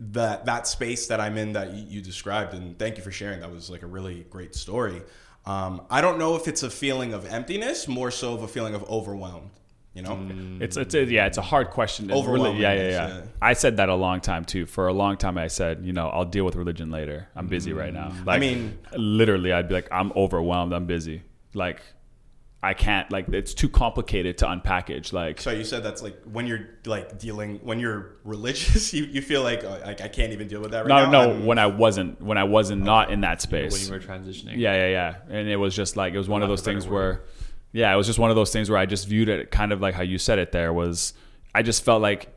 that that space that I'm in that you, described, and thank you for sharing. That was like a really great story. Um, I don't know if it's a feeling of emptiness, more so of a feeling of overwhelmed. You know, It's it's a, yeah, it's a hard question. It's really, yeah, yeah, yeah, yeah. I said that a long time too. For a long time, I said, you know, I'll deal with religion later. I'm busy right now. Like, mean- literally, I'd be like, I'm overwhelmed. I'm busy. Like, I can't. Like, it's too complicated to unpackage. Like, so you said that's like when you're like dealing when you're religious, you, you feel like oh, like I can't even deal with that right no, now. no. I'm- When I wasn't, when I wasn't not in that space. When space. you were transitioning. Yeah, yeah, yeah. And it was just like it was one of those of a better things word. where, yeah, it was just one of those things where I just viewed it kind of like how you said it. There was, I just felt like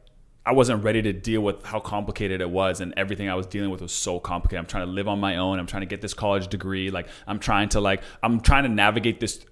I wasn't ready to deal with how complicated it was, and everything I was dealing with was so complicated. I'm trying to live on my own. I'm trying to get this college degree. Like I'm trying to like I'm trying to navigate this.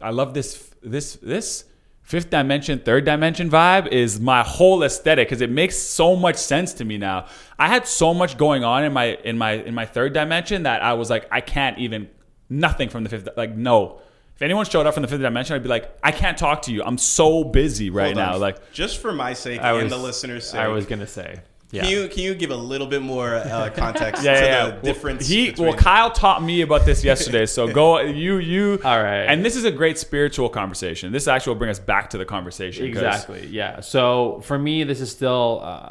I love this this this fifth dimension, third dimension vibe is my whole aesthetic because it makes so much sense to me now. I had so much going on in my in my in my third dimension that I was like, I can't even nothing from the fifth. Like no, if anyone showed up from the fifth dimension, I'd be like, I can't talk to you. I'm so busy right Hold on. now. Like just for my sake I and was the listeners' sake, I was gonna say. Yeah. Can you can you give a little bit more uh, context yeah, to yeah, the yeah. difference? He between, well, Kyle taught me about this yesterday. So go you you. All right. And this is a great spiritual conversation. This actually will bring us back to the conversation. Exactly. Yeah. So for me, this is still uh,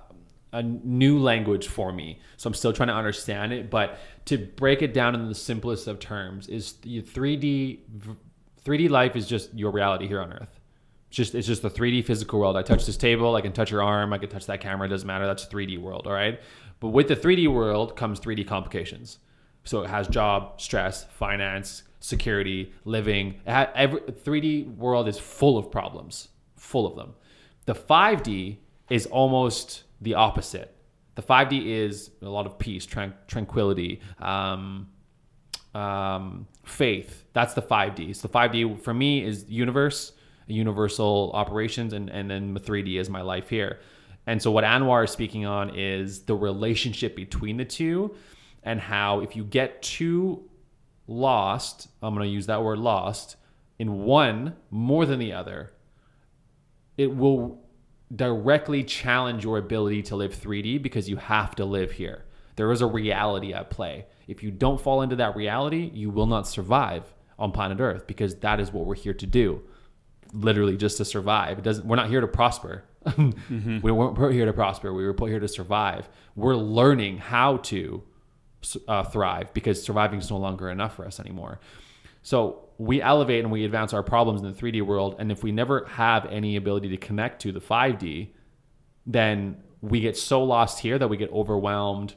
a new language for me. So I'm still trying to understand it. But to break it down in the simplest of terms, is the 3D 3D life is just your reality here on Earth. It's just it's just the 3D physical world. I touch this table, I can touch your arm, I can touch that camera. It doesn't matter. That's 3D world. All right. But with the 3D world comes 3D complications. So it has job, stress, finance, security, living. Ha- every 3D world is full of problems, full of them. The 5D is almost the opposite. The 5D is a lot of peace, tran- tranquility, um, um, faith. That's the 5D. So the 5D for me is universe, universal operations, and, and then the 3D is my life here. And so what Anwar is speaking on is the relationship between the two and how if you get too lost, I'm going to use that word lost, in one more than the other, it will directly challenge your ability to live 3D because you have to live here. There is a reality at play. If you don't fall into that reality, you will not survive on planet Earth because that is what we're here to do. Literally just to survive. It doesn't we're not here to prosper. mm-hmm. We weren't put here to prosper. We were put here to survive. We're learning how to uh, thrive because surviving is no longer enough for us anymore. So we elevate and we advance our problems in the 3D world. And if we never have any ability to connect to the 5D, then we get so lost here that we get overwhelmed,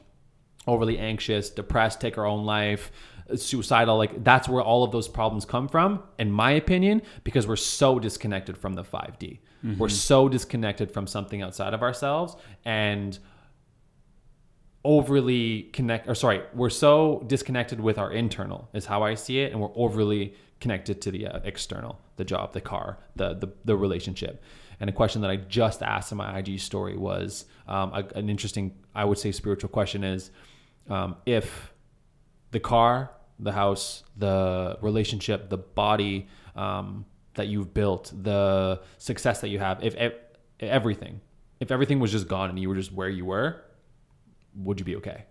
overly anxious, depressed, take our own life, suicidal. Like that's where all of those problems come from, in my opinion, because we're so disconnected from the 5D. Mm-hmm. We're so disconnected from something outside of ourselves. And overly connect or sorry we're so disconnected with our internal is how i see it and we're overly connected to the uh, external the job the car the, the the relationship and a question that i just asked in my ig story was um, a, an interesting i would say spiritual question is um, if the car the house the relationship the body um, that you've built the success that you have if, everything if everything was just gone and you were just where you were would you be okay?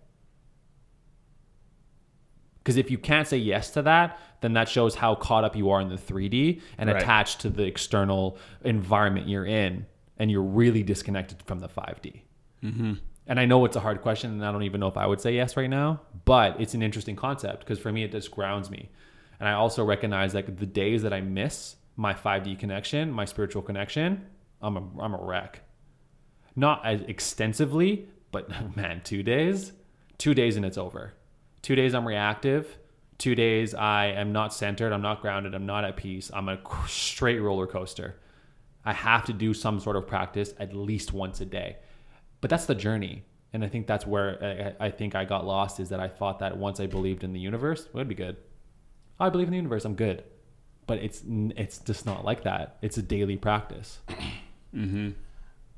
Because if you can't say yes to that, then that shows how caught up you are in the 3D and right. attached to the external environment you're in, and you're really disconnected from the 5D. Mm-hmm. And I know it's a hard question, and I don't even know if I would say yes right now, but it's an interesting concept because for me, it just grounds me. And I also recognize like the days that I miss my 5D connection, my spiritual connection, I'm a, I'm a wreck. Not as extensively, but man, two days, two days and it's over. Two days I'm reactive. Two days I am not centered. I'm not grounded. I'm not at peace. I'm a straight roller coaster. I have to do some sort of practice at least once a day. But that's the journey. And I think that's where I, I think I got lost is that I thought that once I believed in the universe, it would be good. I believe in the universe. I'm good. But it's it's just not like that. It's a daily practice. mm-hmm.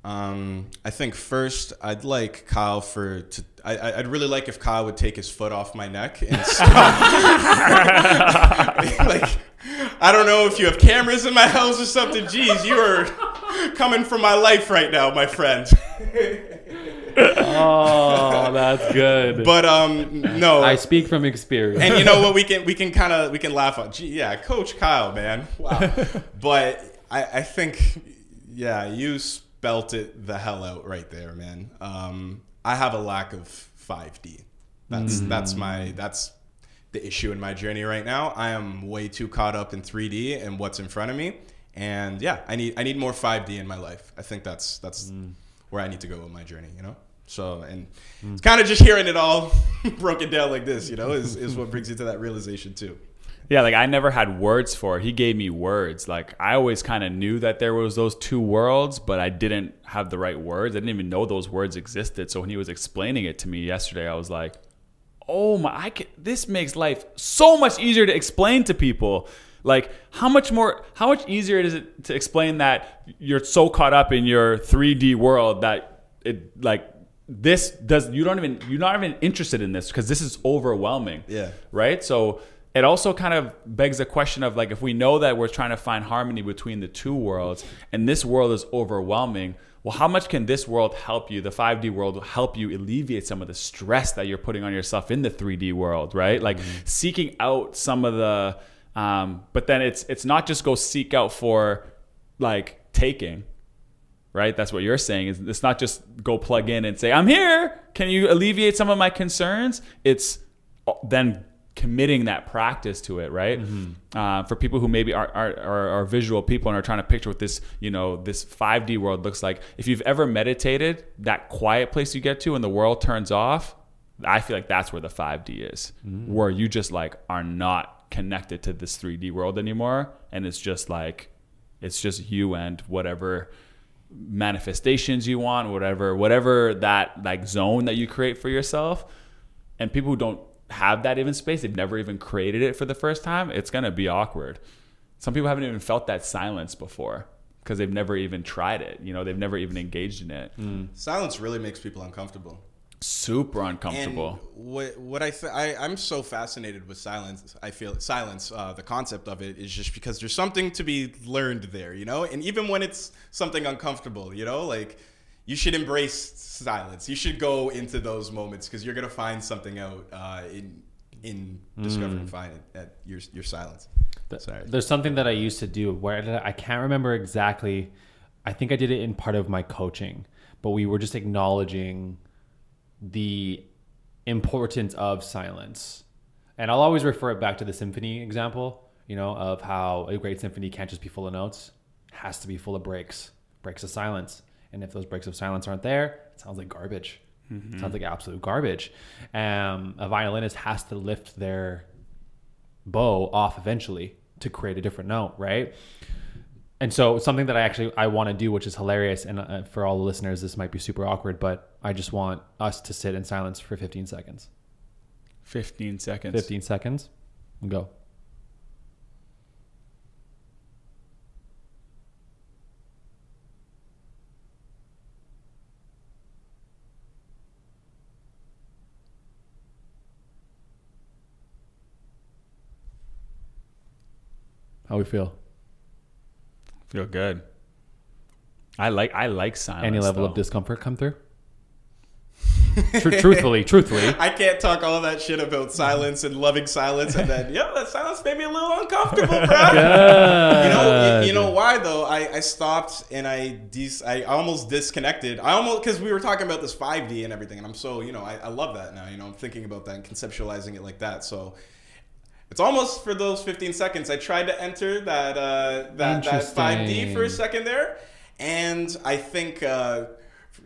Um, I think first I'd like Kyle for to. I, would really like if Kyle would take his foot off my neck and stop. like, I don't know if you have cameras in my house or something. Jeez, you are coming for my life right now, my friend. oh, that's good. But um, no, I speak from experience. And you know what? We can we can kind of we can laugh on. Gee, yeah, Coach Kyle, man. Wow. but I I think yeah, you spelt it the hell out right there, man. Um, I have a lack of 5D. That's mm. that's my that's the issue in my journey right now. I am way too caught up in 3D and what's in front of me. And yeah, I need I need more 5D in my life. I think that's that's mm. where I need to go with my journey, you know? So and mm. it's kind of just hearing it all broken down like this, you know, is, is what brings you to that realization too. Yeah, like I never had words for it. He gave me words. Like I always kind of knew that there was those two worlds, but I didn't have the right words. I didn't even know those words existed. So when he was explaining it to me yesterday, I was like, "Oh my, I can, this makes life so much easier to explain to people." Like how much more how much easier is it to explain that you're so caught up in your 3D world that it like this does you don't even you're not even interested in this because this is overwhelming. Yeah. Right? So it also kind of begs the question of like if we know that we're trying to find harmony between the two worlds and this world is overwhelming well how much can this world help you the 5d world help you alleviate some of the stress that you're putting on yourself in the 3d world right like mm-hmm. seeking out some of the um, but then it's it's not just go seek out for like taking right that's what you're saying is it's not just go plug in and say i'm here can you alleviate some of my concerns it's uh, then committing that practice to it, right? Uh, for people who maybe are, are, are, are visual people and are trying to picture what this, you know, this 5D world looks like. If you've ever meditated, that quiet place you get to when the world turns off, I feel like that's where the 5D is, where you just like are not connected to this 3D world anymore. And it's just like, it's just you and whatever manifestations you want, whatever, whatever that like zone that you create for yourself. And people who don't have that even space, they've never even created it for the first time, it's gonna be awkward. Some people haven't even felt that silence before because they've never even tried it. You know, they've never even engaged in it. Mm. Silence really makes people uncomfortable. Super uncomfortable. And what what I, th- I I'm so fascinated with silence. I feel silence. Uh, the concept of it is just because there's something to be learned there, you know. And even when it's something uncomfortable, you know, like you should embrace silence. You should go into those moments because you're gonna find something out uh, in in discovering find it at your your silence. Sorry. There's something that I used to do where I can't remember exactly. I think I did it in part of my coaching, but we were just acknowledging the importance of silence. And I'll always refer it back to the symphony example, you know, of how a great symphony can't just be full of notes, has to be full of breaks, breaks of silence. And if those breaks of silence aren't there, it sounds like garbage. It sounds like absolute garbage. Um, a violinist has to lift their bow off eventually to create a different note, right? And so something that I actually I want to do, which is hilarious, and uh, for all the listeners, this might be super awkward, but I just want us to sit in silence for 15 seconds. 15 seconds. 15 seconds, go. How we feel? Feel good. I like I like silence. Any level though. of discomfort come through? Tr- truthfully, truthfully. I can't talk all that shit about silence and loving silence, and then yeah, that silence made me a little uncomfortable, bro. You know, you, you know why though? I, I stopped and I dis- I almost disconnected. I almost because we were talking about this 5D and everything, and I'm so you know I, I love that now. You know, I'm thinking about that and conceptualizing it like that. So it's almost for those 15 seconds. I tried to enter that uh, that that 5D for a second there, and I think. Uh,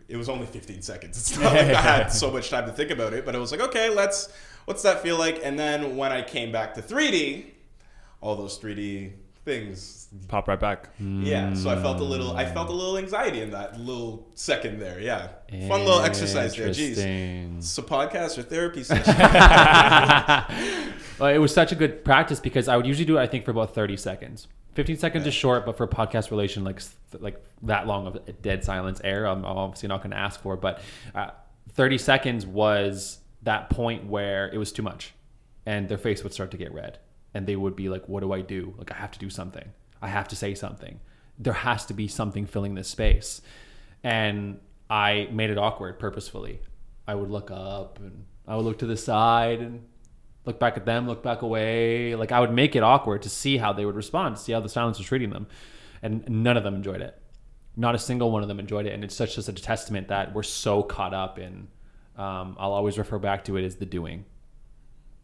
it was only 15 seconds. It's not like I had so much time to think about it, but I was like, okay, let's. What's that feel like? And then when I came back to 3D, all those 3D things Pop right back. yeah, so I felt a little, I felt a little anxiety in that little second there. Yeah, fun little exercise there. Jeez, it's a podcast or therapy session. Well, it was such a good practice because I would usually do it, I think, for about 30 seconds. 15 seconds is short, but for podcast relation, like like that long of a dead silence air, I'm, I'm obviously not going to ask for. But uh, 30 seconds was that point where it was too much, and their face would start to get red, and they would be like, "What do I do? Like, I have to do something. I have to say something. There has to be something filling this space." And I made it awkward purposefully. I would look up and I would look to the side and look back at them, look back away. Like I would make it awkward to see how they would respond, to see how the silence was treating them. And none of them enjoyed it. Not a single one of them enjoyed it. And it's such just a testament that we're so caught up in, um, I'll always refer back to it as the doing.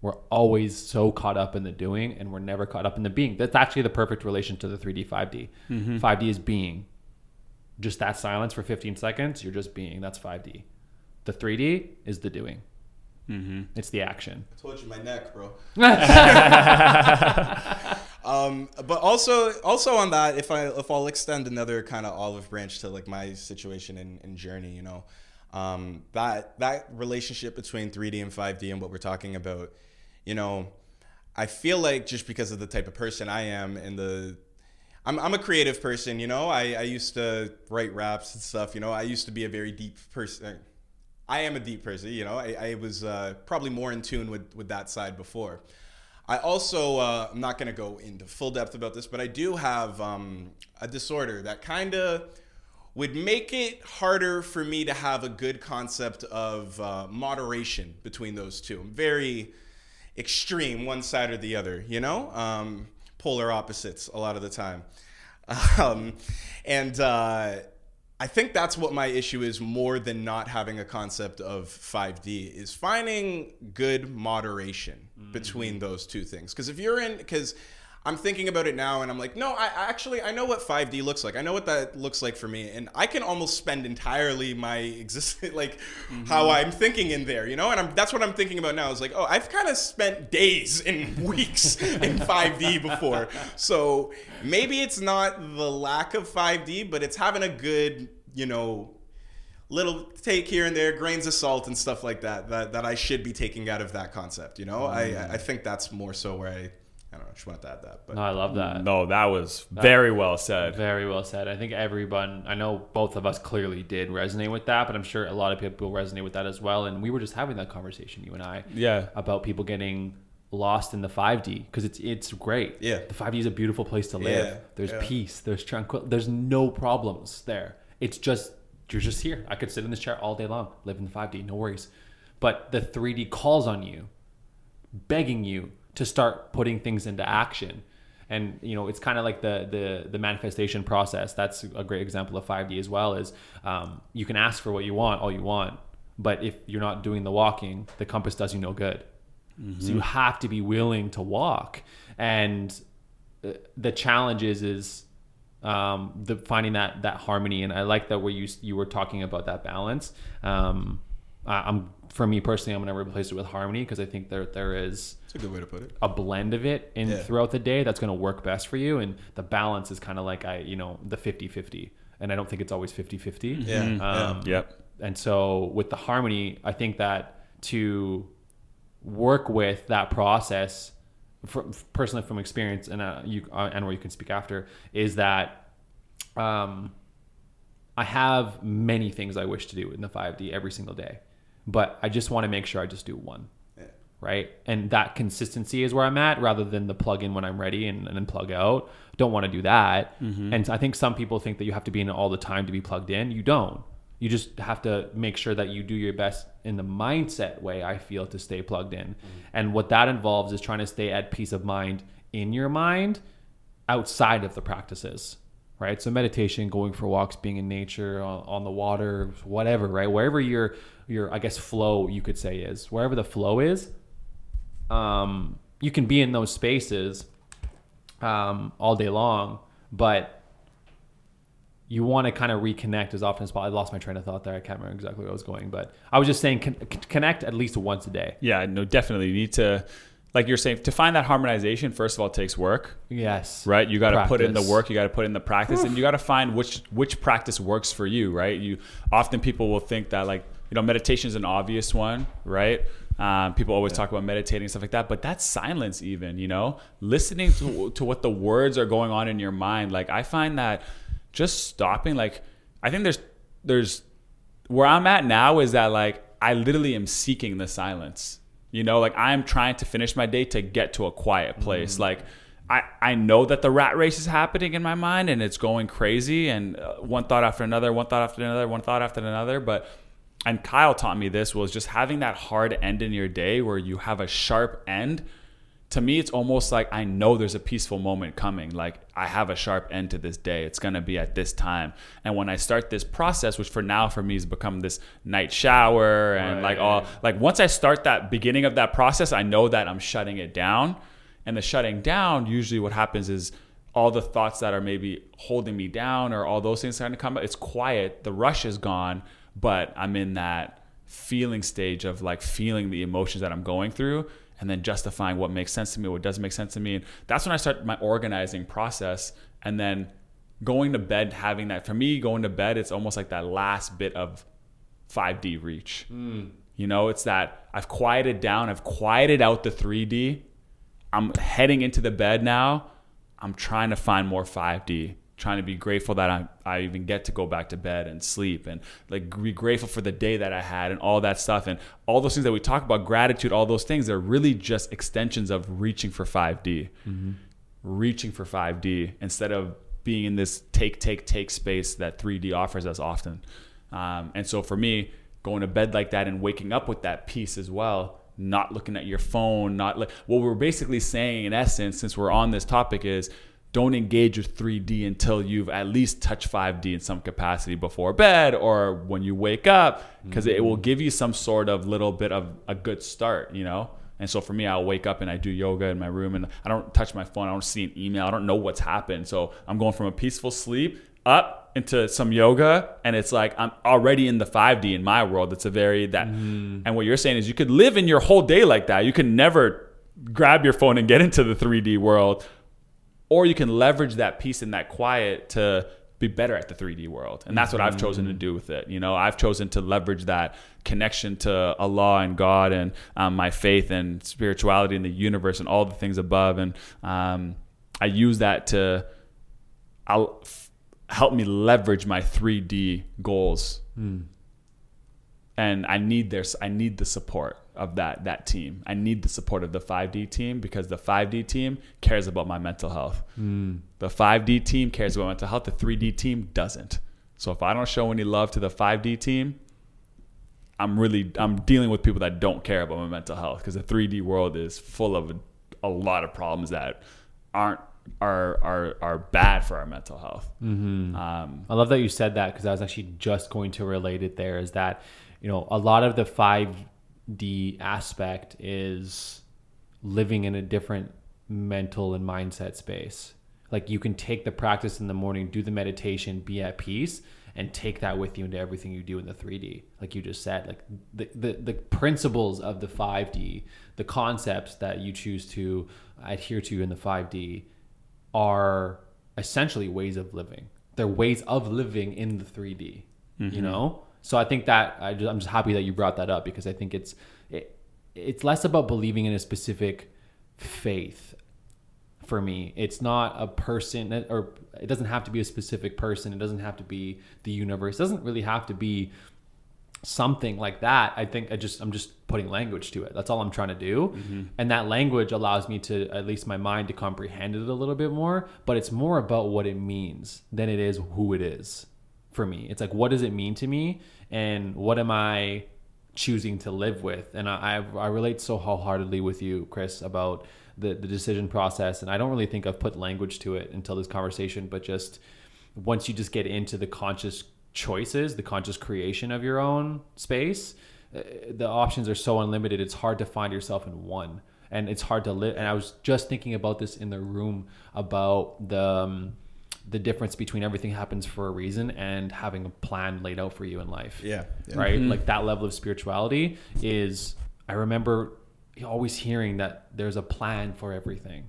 We're always so caught up in the doing and we're never caught up in the being. That's actually the perfect relation to the 3D, 5D. 5D is being. Just that silence for 15 seconds, you're just being. That's 5D. The 3D is the doing. It's the action. I told you my neck, bro. um, but also, also on that, if I if I'll extend another kind of olive branch to like my situation and, and journey, you know, um, that that relationship between 3D and 5D and what we're talking about, you know, I feel like just because of the type of person I am and the I'm, I'm a creative person, you know. I, I used to write raps and stuff, you know. I used to be a very deep person. I am a deep person, you know. I, I was uh, probably more in tune with, with that side before. I also, uh, I'm not going to go into full depth about this, but I do have um, a disorder that kind of would make it harder for me to have a good concept of uh, moderation between those two. I'm very extreme, one side or the other, you know? Um, polar opposites a lot of the time. Um, and uh, I think that's what my issue is more than not having a concept of 5D is finding good moderation mm-hmm. between those two things. Because if you're in, because I'm thinking about it now and I'm like, no, I actually I know what 5D looks like. I know what that looks like for me, and I can almost spend entirely my existence like how mm-hmm. I'm thinking in there, you know. And I'm that's what I'm thinking about now. Is like, oh, I've kind of spent days and weeks in 5D before, so maybe it's not the lack of 5D, but it's having a good, you know, little take here and there, grains of salt and stuff like that. That that I should be taking out of that concept. You know, I I mm. think that's more so where I I don't know. I just wanted to add that, but No, I love that. No, that was very well said. Very well said. I think everyone, I know both of us clearly did resonate with that, but I'm sure a lot of people resonate with that as well. And we were just having that conversation, you and I, Yeah. about people getting lost in the 5D because it's it's great. Yeah. the 5D is a beautiful place to live. Yeah, There's yeah. peace. There's tranquil. There's no problems there. It's just you're just here. I could sit in this chair all day long, live in the 5D, no worries. But the 3D calls on you, begging you to start putting things into action. And you know, it's kind of like the the the manifestation process. That's a great example of 5D as well. Is um, you can ask for what you want, all you want, but if you're not doing the walking, the compass does you no good. So you have to be willing to walk. And uh, the challenge is is um, the finding that that harmony. And I like that where you you were talking about that balance. Um, I, I'm for me personally, I'm gonna replace it with harmony because I think there there is it's a good way to put it. a blend of it in Yeah. throughout the day that's going to work best for you and the balance is kind of like i you know the 50-50 and i don't think it's always 50-50 Yeah, um, yeah. Yep. and so with the harmony i think that to work with that process from, personally from experience and uh, you uh, and where you can speak after is that um, i have many things i wish to do in the 5d every single day but i just want to make sure i just do one Yeah. right? And that consistency is where I'm at rather than the plug in when I'm ready and, and then plug out. Don't want to do that. Mm-hmm. And I think some people think that you have to be in all the time to be plugged in. You don't. You just have to make sure that you do your best in the mindset way, I feel, to stay plugged in. Mm-hmm. And what that involves is trying to stay at peace of mind in your mind outside of the practices right so meditation going for walks being in nature on, on the water whatever right wherever your your i guess flow you could say is wherever the flow is um you can be in those spaces um all day long but you want to kind of reconnect as often as possible. I lost my train of thought there. I can't remember exactly where I was going, but I was just saying con- connect at least once a day. Yeah, no, definitely. You need to, like you're saying, to find that harmonization, first of all, it takes work, Yes. right? You got to put in the work, you got to put in the practice, and you got to find which which practice works for you, right? You often people will think that like you know meditation is an obvious one, right? Um, people always talk about meditating and stuff like that, but that's silence, even you know, listening to to what the words are going on in your mind. Like I find that just stopping, like I think there's there's where I'm at now is that like I literally am seeking the silence. You know, like I'm trying to finish my day to get to a quiet place. Like I I know that the rat race is happening in my mind and it's going crazy and uh, one thought after another, one thought after another, one thought after another, but and Kyle taught me this was just having that hard end in your day where you have a sharp end to me it's almost like i know there's a peaceful moment coming. Like i have a sharp end to this day. It's going to be at this time. And when i start this process which for now for me has become this night shower and like all like once i start that beginning of that process i know that i'm shutting it down. And the shutting down usually what happens is all the thoughts that are maybe holding me down or all those things starting to come up it's quiet. The rush is gone but i'm in that feeling stage of like feeling the emotions that i'm going through and then justifying what makes sense to me, what doesn't make sense to me. And that's when I start my organizing process. And then going to bed, having that for me, going to bed, it's almost like that last bit of 5D reach. Hmm. You know, it's that I've quieted down, I've quieted out the 3D. I'm heading into the bed now. I'm trying to find more 5D. Trying to be grateful that I, I even get to go back to bed and sleep and like be grateful for the day that I had and all that stuff. And all those things that we talk about gratitude all those things are really just extensions of reaching for 5D reaching for 5D instead of being in this take take take space that 3D offers us often. Um, and so for me going to bed like that and waking up with that peace as well not looking at your phone not like what we're basically saying in essence since we're on this topic is don't engage with 3D until you've at least touched 5D in some capacity before bed or when you wake up, because it will mm. give you some sort of little bit of a good start, you know? And so for me, I'll wake up and I do yoga in my room and I don't touch my phone. I don't see an email. I don't know what's happened. So I'm going from a peaceful sleep up into some yoga and it's like I'm already in the 5D in my world. It's a very that mm. and what you're saying is you could live in your whole day like that. You can never grab your phone and get into the 3D world or you can leverage that peace and that quiet to be better at the 3D world. And that's what I've chosen to do with it. You know, I've chosen to leverage that connection to Allah and God and um, my faith and spirituality and the universe and all the things above. And um, I use that to I'll f- help me leverage my 3D goals. And I need their I need the support of that that team. I need the support of the 5D team because the 5D team cares about my mental health. The 5D team cares about mental health. The 3D team doesn't. So if I don't show any love to the 5D team, I'm really I'm dealing with people that don't care about my mental health because the 3D world is full of a, a lot of problems that aren't are are are bad for our mental health. Um, I love that you said that because I was actually just going to relate it there is that, you know, a lot of the 5D aspect is living in a different mental and mindset space. Like you can take the practice in the morning, do the meditation, be at peace, and take that with you into everything you do in the 3D. Like you just said, like the, the, the principles of the 5D, the concepts that you choose to adhere to in the 5D are essentially ways of living. They're ways of living in the 3D. You mm-hmm. know, so I think that I just, I'm just happy that you brought that up because I think it's it, it's less about believing in a specific faith. For me, it's not a person, uh, or it doesn't have to be a specific person. It doesn't have to be the universe. It doesn't really have to be something like that i think i just i'm just putting language to it that's all i'm trying to do mm-hmm. and that language allows me to at least my mind to comprehend it a little bit more but it's more about what it means than it is who it is for me. It's like what does it mean to me? And what am i choosing to live with? And i i, I relate so wholeheartedly with you chris about the, the decision process. And i don't really think i've put language to it until this conversation but just once you just get into the conscious choices, the conscious creation of your own space, uh, the options are so unlimited. It's hard to find yourself in one, and it's hard to live. And I was just thinking about this in the room about the um, the difference between everything happens for a reason and having a plan laid out for you in life. Yeah, yeah. Right. Mm-hmm. Like that level of spirituality is. I remember always hearing that there's a plan for everything,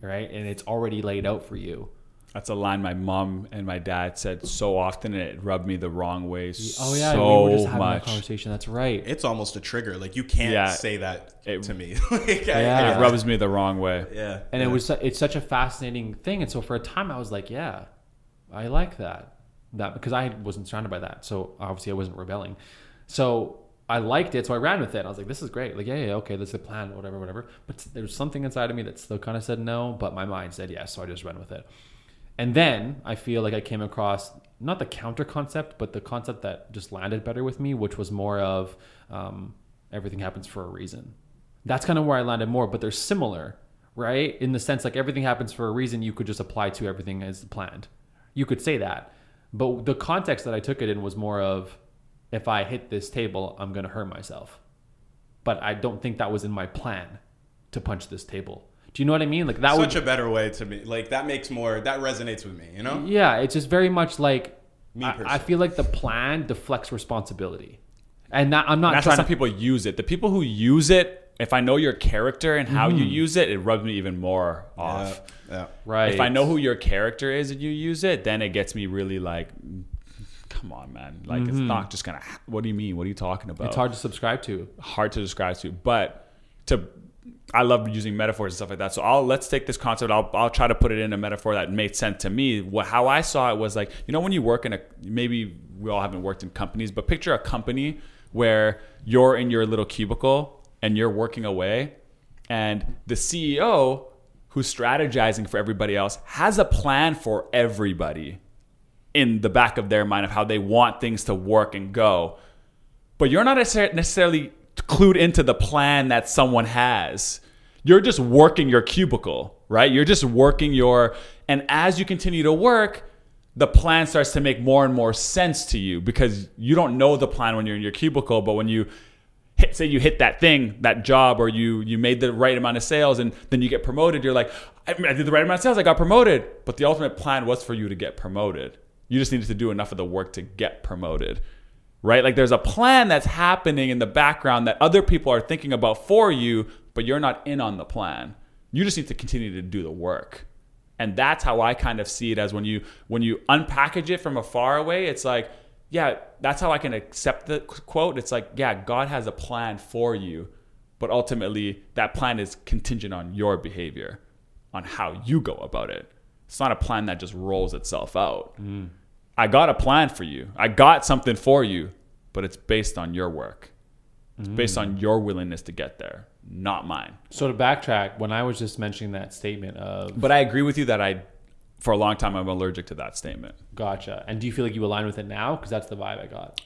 right? And it's already laid out for you. That's a line my mom and my dad said so often, and it rubbed me the wrong way Oh yeah, so we were just having much. that conversation. That's right. It's almost a trigger. Like you can't Yeah. say that It- to me. like, I- Yeah. It rubs me the wrong way. yeah. and yeah. it was it's such a fascinating thing. And so for a time, I was like, yeah, I like that that because I wasn't surrounded by that. So obviously, I wasn't rebelling. So I liked it, so I ran with it. I was like, this is great. Like, yeah, yeah, okay, that's the plan, whatever, whatever. But there's something inside of me that still kind of said no, but my mind said yes, so I just ran with it. And then I feel like I came across not the counter concept, but the concept that just landed better with me, which was more of um, everything happens for a reason. That's kind of where I landed more, but they're similar, right? In the sense like everything happens for a reason, you could just apply to everything as planned. You could say that. But the context that I took it in was more of if I hit this table, I'm going to hurt myself. But I don't think that was in my plan to punch this table. Do you know what I mean? Like that would such a better way to me. Like that makes more. That resonates with me. You know. yeah, it's just very much like Me I, I feel like the plan deflects responsibility, and that, I'm not That's how trying some to. people use it. The people who use it, if I know your character and how Mm-hmm. you use it, it rubs me even more off. Yeah. yeah. right. If I know who your character is and you use it, then it gets me really like, come on, man. Like it's not just gonna. What do you mean? What are you talking about? Mm-hmm. it's hard to subscribe to. hard to describe to, but to I love using metaphors and stuff like that. So I'll let's take this concept. I'll I'll try to put it in a metaphor that made sense to me. What how I saw it was like you know when you work in a maybe we all haven't worked in companies, but picture a company where you're in your little cubicle and you're working away, and the CEO who's strategizing for everybody else has a plan for everybody in the back of their mind of how they want things to work and go but you're not necessar- necessarily clued into the plan that someone has. You're just working your cubicle, right? You're just working your And as you continue to work, the plan starts to make more and more sense to you because you don't know the plan when you're in your cubicle, but when you hit, say you hit that thing, that job, or you you made the right amount of sales, and then you get promoted, you're like, I, I did the right amount of sales, I got promoted. But the ultimate plan was for you to get promoted. You just needed to do enough of the work to get promoted right? Like there's a plan that's happening in the background that other people are thinking about for you, but you're not in on the plan. You just need to continue to do the work. And that's how I kind of see it as when you when you unpackage it from afar away, it's like, yeah, that's how I can accept the quote. It's like, yeah, God has a plan for you, but ultimately that plan is contingent on your behavior, on how you go about it. It's not a plan that just rolls itself out. Mm. I got a plan for you. I got something for you, but it's based on your work. It's based on mm. your willingness to get there, not mine. So to backtrack, when I was just mentioning that statement of But I agree with you that I, for a long time, I'm allergic to that statement. gotcha, and do you feel like you align with it now? Because that's the vibe I got.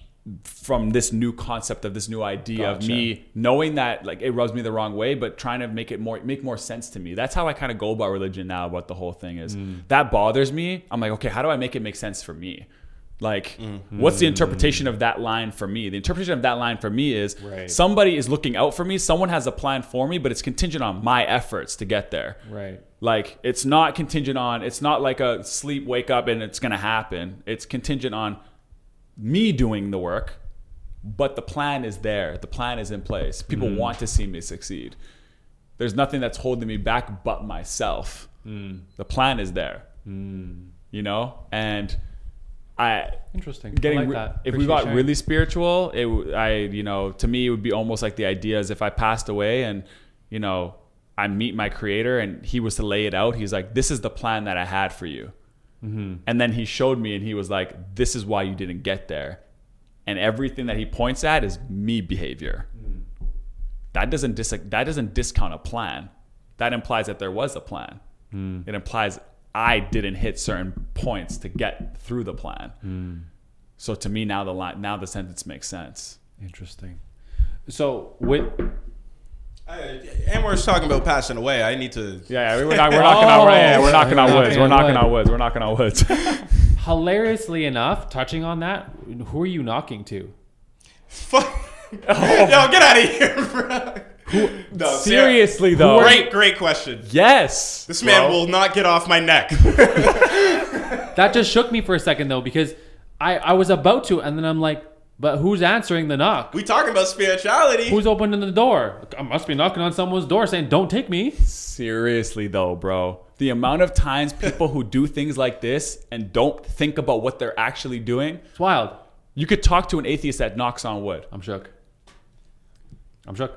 From this new concept of this new idea of me knowing that like it rubs me the wrong way, but trying to make it more make more sense to me. That's how I kind of go about religion now. About the whole thing is mm. that bothers me. I'm like, okay, how do I make it make sense for me? Like, mm-hmm. what's the interpretation of that line for me? The interpretation of that line for me is Right. somebody is looking out for me. Someone has a plan for me, but it's contingent on my efforts to get there. Right. Like it's not contingent on it's not like a sleep wake up and it's going to happen. It's contingent on me doing the work, but the plan is there. The plan is in place. People mm. want to see me succeed. There's nothing that's holding me back but myself. Mm. The plan is there. Mm. You know? And I Interesting. getting I like re- that. if we got sharing. really spiritual it i you know to me it would be almost like the idea is if i passed away and you know i meet my creator and he was to lay it out he's like this is the plan that i had for you Mm-hmm. and then he showed me and he was like this is why you didn't get there and everything that he points at is me behavior Mm. that doesn't dis- that doesn't discount a plan that implies that there was a plan Mm. it implies i didn't hit certain points to get through the plan Mm. so to me now the line now the sentence makes sense Interesting. So with I, uh, and we're talking about passing away. I need to. yeah, yeah we're, not, we're knocking on Oh, yeah, we're knocking on knocking woods we're knocking wood. on woods we're knocking on woods hilariously enough, touching on that, who are you knocking to? Fuck. Oh. Yo, get out of here, bro. No, seriously though Great, great question. yes This man bro. will not get off my neck. That just shook me for a second though, because I I was about to, and then I'm like, but who's answering the knock? we talking about spirituality. Who's opening the door? I must be knocking on someone's door saying, "Don't take me." seriously though bro the amount of times people who do things like this and don't think about what they're actually doing It's wild. you could talk to an atheist that knocks on wood I'm shook. I'm shook.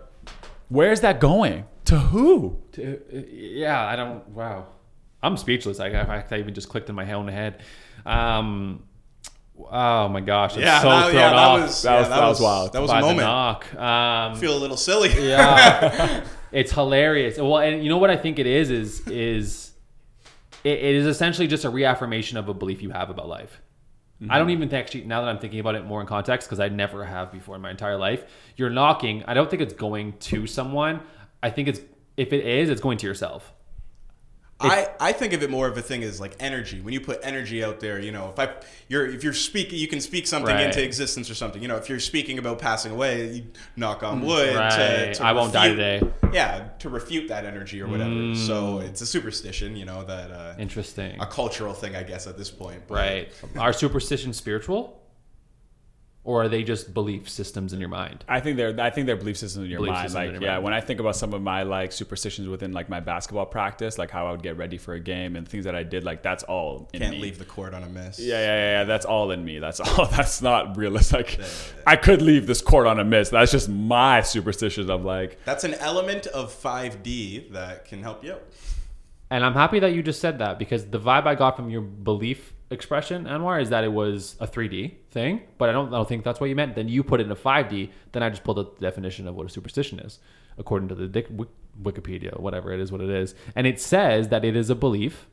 where's that going to who To- uh, Yeah, I don't. Wow, I'm speechless. I, I, I even just clicked in my own head. Um, oh my gosh, I'm yeah, so that, thrown yeah, that was That yeah, was- that was wild. That was by a moment. knock. Um, Feel a little silly. yeah, it's hilarious. Well, and you know what I think it is is is it, it is essentially just a reaffirmation of a belief you have about life. I don't even think actually now that I'm thinking about it more in context because I never have before in my entire life. You're knocking. I don't think it's going to someone. I think it's if it is, it's going to yourself. I, I think of it more of a thing as like energy. When you put energy out there, you know, if I you're if you're speaking, you can speak something Right. into existence or something. You know, if you're speaking about passing away, you knock on wood. Right. to I won't die today. Yeah, to refute that energy or whatever. So it's a superstition, you know, that uh, Interesting. a cultural thing, I guess, at this point. But Right. Are superstitions spiritual? Or are they just belief systems in your mind? I think they're I think they're belief systems in your Belief mind. Like your yeah, mind. when I think about some of my like superstitions within like my basketball practice, like how I would get ready for a game and things that I did, like that's all in Can't me. leave the court on a miss. Yeah, yeah, yeah, yeah. That's all in me. That's all. That's not realistic. I could leave this court on a miss. That's just my superstition of like, That's an element of 5D that can help you. And I'm happy that you just said that because the vibe I got from your belief expression, Anwar, is that it was a 3D thing. But I don't, I don't think that's what you meant. Then you put it in a 5D. Then I just pulled up the definition of what a superstition is, according to the Wikipedia, whatever it is, what it is. And it says that it is a belief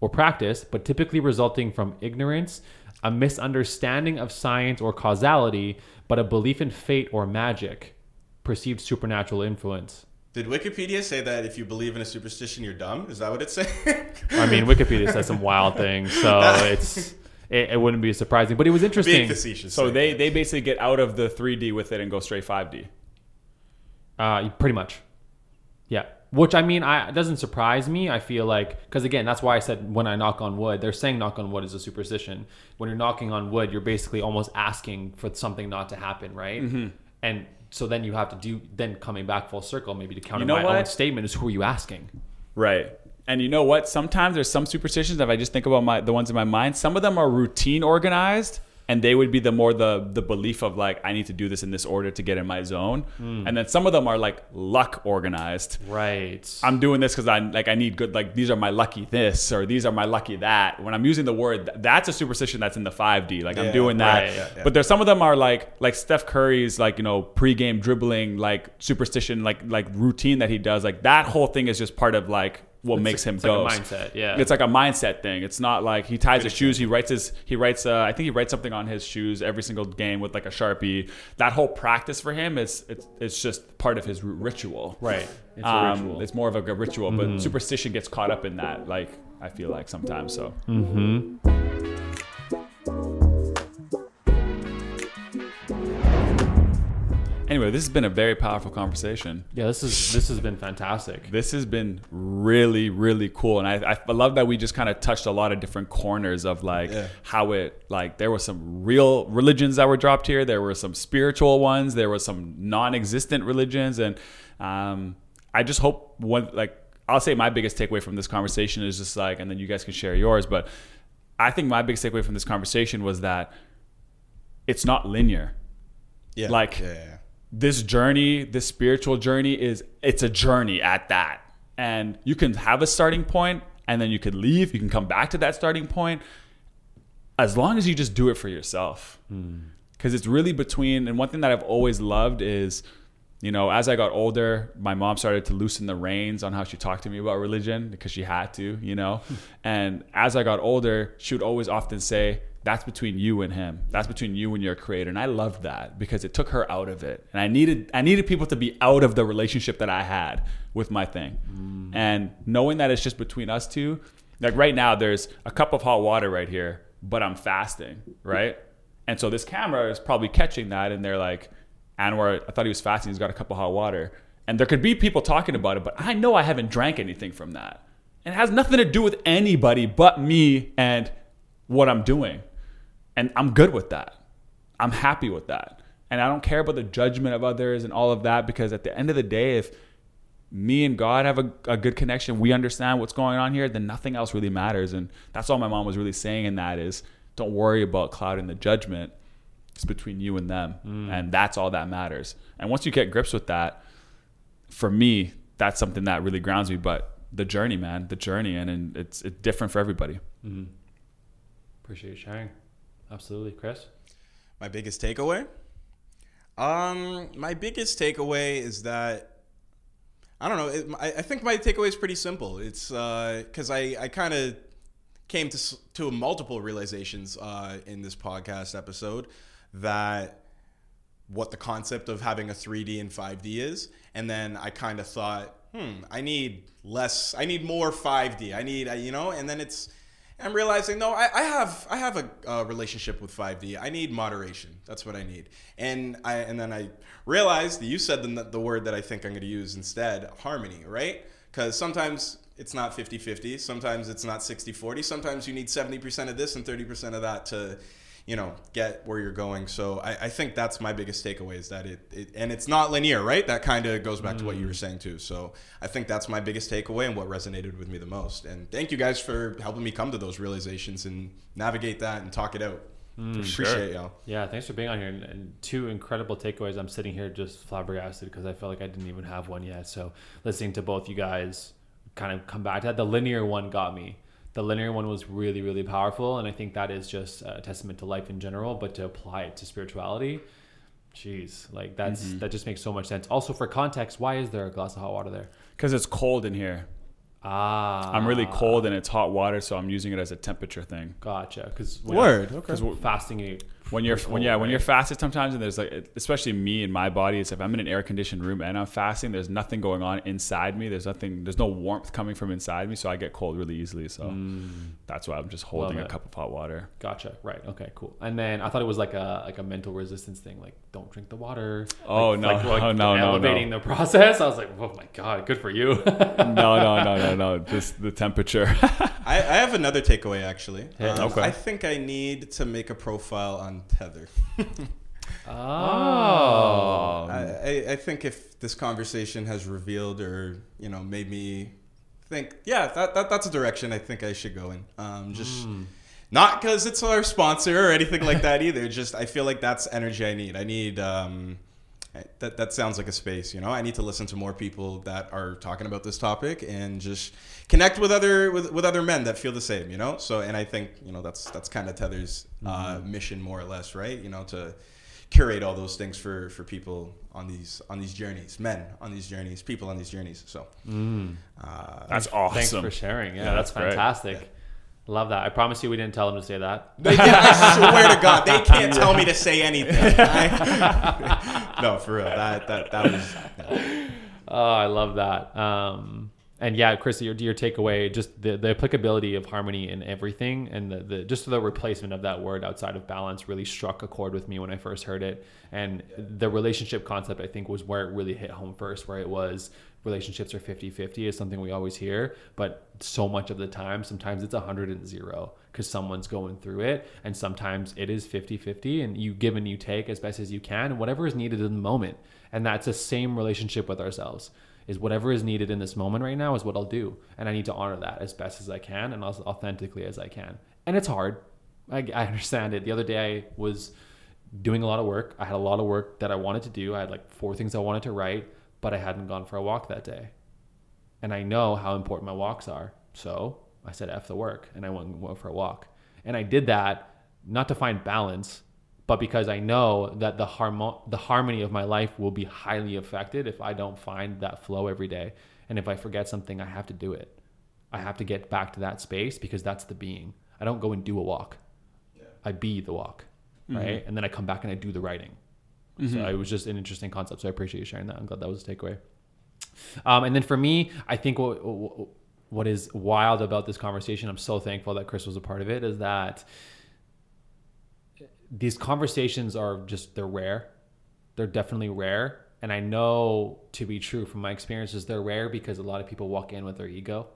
or practice, but typically resulting from ignorance, a misunderstanding of science or causality, but a belief in fate or magic, perceived supernatural influence. Did Wikipedia say that if you believe in a superstition, you're dumb? Is that what it's saying? I mean, Wikipedia says some wild things, so it's it, it wouldn't be surprising. But it was interesting. facetious. So they they basically get out of the 3D with it and go straight 5D. Uh, pretty much. Yeah. Which I mean, I it doesn't surprise me. I feel like because again, that's why I said when I knock on wood, they're saying knock on wood is a superstition. When you're knocking on wood, you're basically almost asking for something not to happen, right? Mm-hmm. And so then you have to do then coming back full circle, maybe to counter You know my own statement is who are you asking? Right. And you know what? Sometimes there's some superstitions. If I just think about my the ones in my mind, some of them are routine organized, and they would be the more the the belief of like I need to do this in this order to get in my zone. Hmm. And then some of them are like luck organized. Right. I'm doing this because I like I need good like these are my lucky this or these are my lucky that. When I'm using the word, that's a superstition that's in the 5D. Like Yeah, I'm doing that. right, yeah, yeah. But there's some of them are like like Steph Curry's like you know pregame dribbling like superstition like like routine that he does. Like that whole thing is just part of like what It's makes like- him it's like a mindset, yeah. It's like a mindset thing. It's not like he ties his shoes. He writes his. He writes. Uh, I think he writes something on his shoes every single game with like a sharpie. That whole practice for him is it's it's just part of his ritual. Right. It's a Um, ritual. Mm-hmm. It's more of a ritual, but superstition gets caught up in that. Like I feel like sometimes. So anyway, this has been a very powerful conversation. Yeah, this is this has been fantastic. This has been really, really cool, and I, I love that we just kind of touched a lot of different corners of like Yeah. how it like there were some real religions that were dropped here, there were some spiritual ones, there were some non-existent religions, and um, I just hope one like I'll say my biggest takeaway from this conversation is just like, and then you guys can share yours, but I think my biggest takeaway from this conversation was that it's not linear yeah, like- yeah, yeah. This journey, this spiritual journey is it's a journey at that. And you can have a starting point and then you could leave, you can come back to that starting point as long as you just do it for yourself. Hmm. Cuz it's really between and one thing that I've always loved is you know, as I got older, my mom started to loosen the reins on how she talked to me about religion because she had to, you know. and as I got older, she would always often say, That's between you and him. That's between you and your creator. And I loved that because it took her out of it. And I needed I needed people to be out of the relationship that I had with my thing. Mm. And knowing that it's just between us two, like right now there's a cup of hot water right here, but I'm fasting, right? And so this camera is probably catching that and they're like, Anwar, I thought he was fasting. He's got a cup of hot water. And there could be people talking about it, but I know I haven't drank anything from that. And it has nothing to do with anybody but me and what I'm doing. And I'm good with that. I'm happy with that. And I don't care about the judgment of others and all of that because at the end of the day, if me and God have a, a good connection, we understand what's going on here, then nothing else really matters. And that's all my mom was really saying in that is don't worry about clouding the judgment. It's between you and them. Mm. And that's all that matters. And once you get grips with that, for me, that's something that really grounds me. But the journey, man, the journey, and, and it's it's different for everybody. Mm-hmm. Appreciate you sharing. Absolutely, Chris. My biggest takeaway? Um, my biggest takeaway is that I don't know. It, I, I think my takeaway is pretty simple. It's because I I kind of came to to multiple realizations uh, in this podcast episode that what the concept of having a 3D and 5D is, and then I kind of thought, hmm, I need less, I need more 5D. I need, uh, you know, and then it's, I'm realizing, no, I, I have, I have a, relationship with 5D. I need moderation. That's what I need. And I, and then I realized that you said the, the word that I think I'm going to use instead, harmony, right? Because sometimes it's not 50 50. Sometimes it's not 60 40. Sometimes you need 70% of this and 30% of that to, you know, get where you're going. So I, I think that's my biggest takeaway is that it, it and it's not linear, right? That kind of goes back to what you were mm. saying too. So I think that's my biggest takeaway and what resonated with me the most. And thank you guys for helping me come to those realizations and navigate that and talk it out. Mm, Appreciate y'all. Yeah, thanks for being on here. And, and two incredible takeaways. I'm sitting here just flabbergasted because I felt like I didn't even have one yet. So listening to both you guys kind of come back to that. The linear one got me. The linear one was really, really powerful. And I think that is just a testament to life in general, but to apply it to spirituality, jeez, like that's that just makes so much sense. Also, for context, why is there a glass of hot water there? Because it's cold in here. Ah, I'm really cold and it's hot water, so I'm using it as a temperature thing. Gotcha. Because Word. Okay. Because fasting, you when you're You're when yeah cold, when you're right? fasted sometimes and there's like especially me and my body it's if i'm in an air conditioned room and i'm fasting there's nothing going on inside me there's nothing there's no warmth coming from inside me so i get cold really easily so that's why i'm just holding a cup of hot water Gotcha. Right. Okay. Cool. And then I thought it was like a like a mental resistance thing, like don't drink the water. Oh, Like- no. like, like Oh, no, no, elevating no. the process. I was like, oh my god, good for you. no no no no no just the temperature I, I have another takeaway actually. Yeah, Um, okay. I think I need to make a profile on Tethr. oh. I, I, I think if this conversation has revealed or you know made me think, yeah, that, that that's a direction I think I should go in. Um, just not because it's our sponsor or anything like that either. Just I feel like that's energy I need. I need. Um, that, that sounds like a space, you know. I need to listen to more people that are talking about this topic and just connect with other with, with other men that feel the same, you know. So, and I think you know that's that's kind of Tethr's uh, mission, more or less, right? You know, to curate all those things for for people on these on these journeys, men on these journeys, people on these journeys. So, uh, that's awesome Thanks for sharing. Yeah, Yeah, that's that's great. fantastic. Love that. I promise you, we didn't tell them to say that. They, I swear to God, they can't tell me to say anything. I- no, for real. That that that was. yeah. Oh, I love that. Um, and yeah, Chris, your, your takeaway, just the, the applicability of harmony in everything and the, the just the replacement of that word outside of balance really struck a chord with me when I first heard it. And the relationship concept, I think, was where it really hit home first, where it was relationships are 50 50 is something we always hear. But so much of the time, sometimes it's 100 and zero because someone's going through it. And sometimes it is 50 50 and you give and you take as best as you can, and whatever is needed in the moment. And that's the same relationship with ourselves is whatever is needed in this moment right now is what I'll do. And I need to honor that as best as I can and as authentically as I can. And it's hard. I, I understand it. The other day I was doing a lot of work. I had a lot of work that I wanted to do. I had like four things I wanted to write, but I hadn't gone for a walk that day. And I know how important my walks are. So I said, F the work. And I went, went for a walk. And I did that not to find balance, but because I know that the harmo- the harmony of my life will be highly affected if I don't find that flow every day. And if I forget something, I have to do it. I have to get back to that space because that's the being. I don't go and do a walk. I be the walk, mm-hmm. right? And then I come back and I do the writing. So it was just an interesting concept. So I appreciate you sharing that. I'm glad that was a takeaway. Um, and then for me, I think what, what is wild about this conversation, I'm so thankful that Chris was a part of it, is that these conversations are just they're rare they're definitely rare and i know to be true from my experiences they're rare because a lot of people walk in with their ego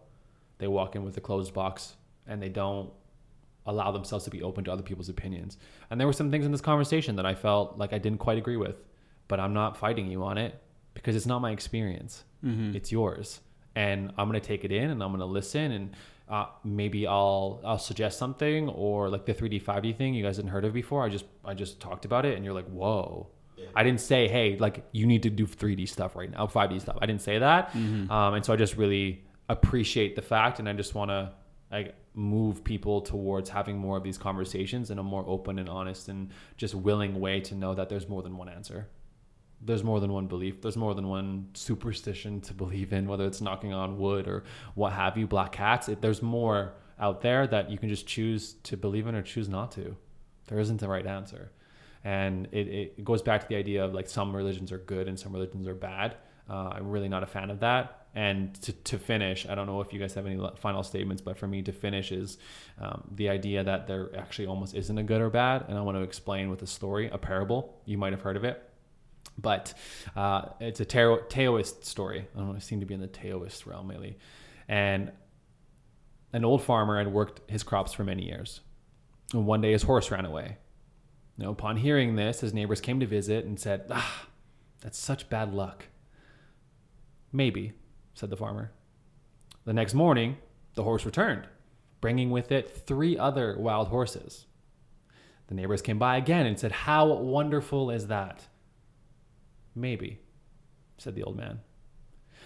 they walk in with a closed box and they don't allow themselves to be open to other people's opinions. And there were some things in this conversation that i felt like i didn't quite agree with but i'm not fighting you on it because it's not my experience. It's yours. And i'm going to take it in and i'm going to listen and uh, maybe I'll I'll suggest something or like the 3D 5D thing you guys hadn't heard of before. I just I just talked about it and you're like, whoa. I didn't say, hey, like you need to do 3D stuff right now, 5D stuff. I didn't say that, um, and so I just really appreciate the fact, and I just want to like move people towards having more of these conversations in a more open and honest and just willing way to know that there's more than one answer there's more than one belief. There's more than one superstition to believe in, whether it's knocking on wood or what have you, black cats. It, there's more out there that you can just choose to believe in or choose not to. There isn't a right answer. And it, it goes back to the idea of like some religions are good and some religions are bad. Uh, I'm really not a fan of that. And to, to finish, I don't know if you guys have any final statements, but for me to finish is um, the idea that there actually almost isn't a good or bad. And I want to explain with a story, a parable. You might have heard of it but uh, it's a tarot, Taoist story. I don't seem to be in the Taoist realm lately. And an old farmer had worked his crops for many years. And one day his horse ran away. Now, upon hearing this, his neighbors came to visit and said, Ah, that's such bad luck. Maybe, said the farmer. The next morning, the horse returned, bringing with it three other wild horses. The neighbors came by again and said, How wonderful is that? Maybe, said the old man.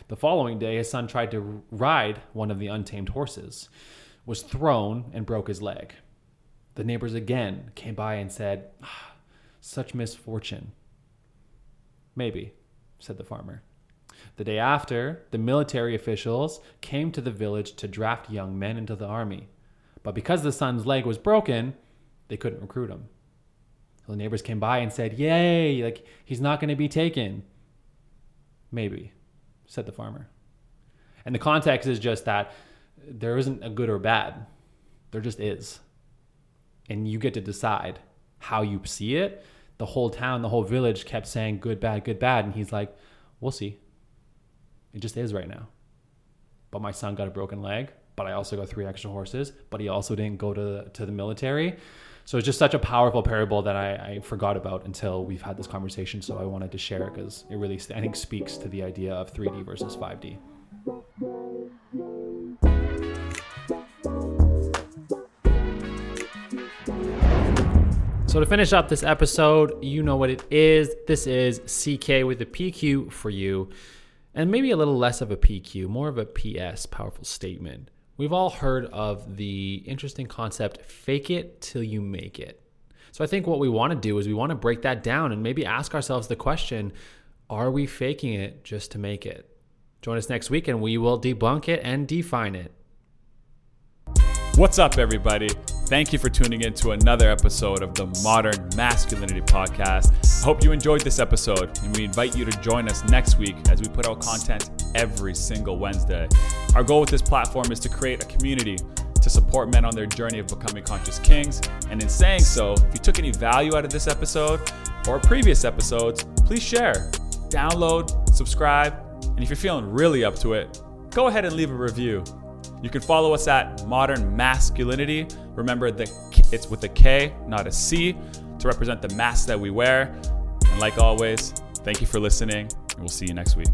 The following day, his son tried to ride one of the untamed horses, was thrown, and broke his leg. The neighbors again came by and said, ah, Such misfortune. Maybe, said the farmer. The day after, the military officials came to the village to draft young men into the army. But because the son's leg was broken, they couldn't recruit him. So the neighbors came by and said, Yay, like he's not going to be taken. Maybe, said the farmer. And the context is just that there isn't a good or bad, there just is. And you get to decide how you see it. The whole town, the whole village kept saying good, bad, good, bad. And he's like, We'll see. It just is right now. But my son got a broken leg, but I also got three extra horses, but he also didn't go to the, to the military. So it's just such a powerful parable that I, I forgot about until we've had this conversation. So I wanted to share it because it really, I think, speaks to the idea of 3D versus 5D. So to finish up this episode, you know what it is. This is CK with the PQ for you, and maybe a little less of a PQ, more of a PS, powerful statement. We've all heard of the interesting concept fake it till you make it. So I think what we want to do is we want to break that down and maybe ask ourselves the question are we faking it just to make it? Join us next week and we will debunk it and define it. What's up, everybody? Thank you for tuning in to another episode of the Modern Maskulinity Podcast. I hope you enjoyed this episode, and we invite you to join us next week as we put out content every single Wednesday. Our goal with this platform is to create a community to support men on their journey of becoming conscious kings. And in saying so, if you took any value out of this episode or previous episodes, please share, download, subscribe, and if you're feeling really up to it, go ahead and leave a review. You can follow us at Modern Maskulinity. Remember, the it's with a K, not a C, to represent the mask that we wear. And like always, thank you for listening, and we'll see you next week.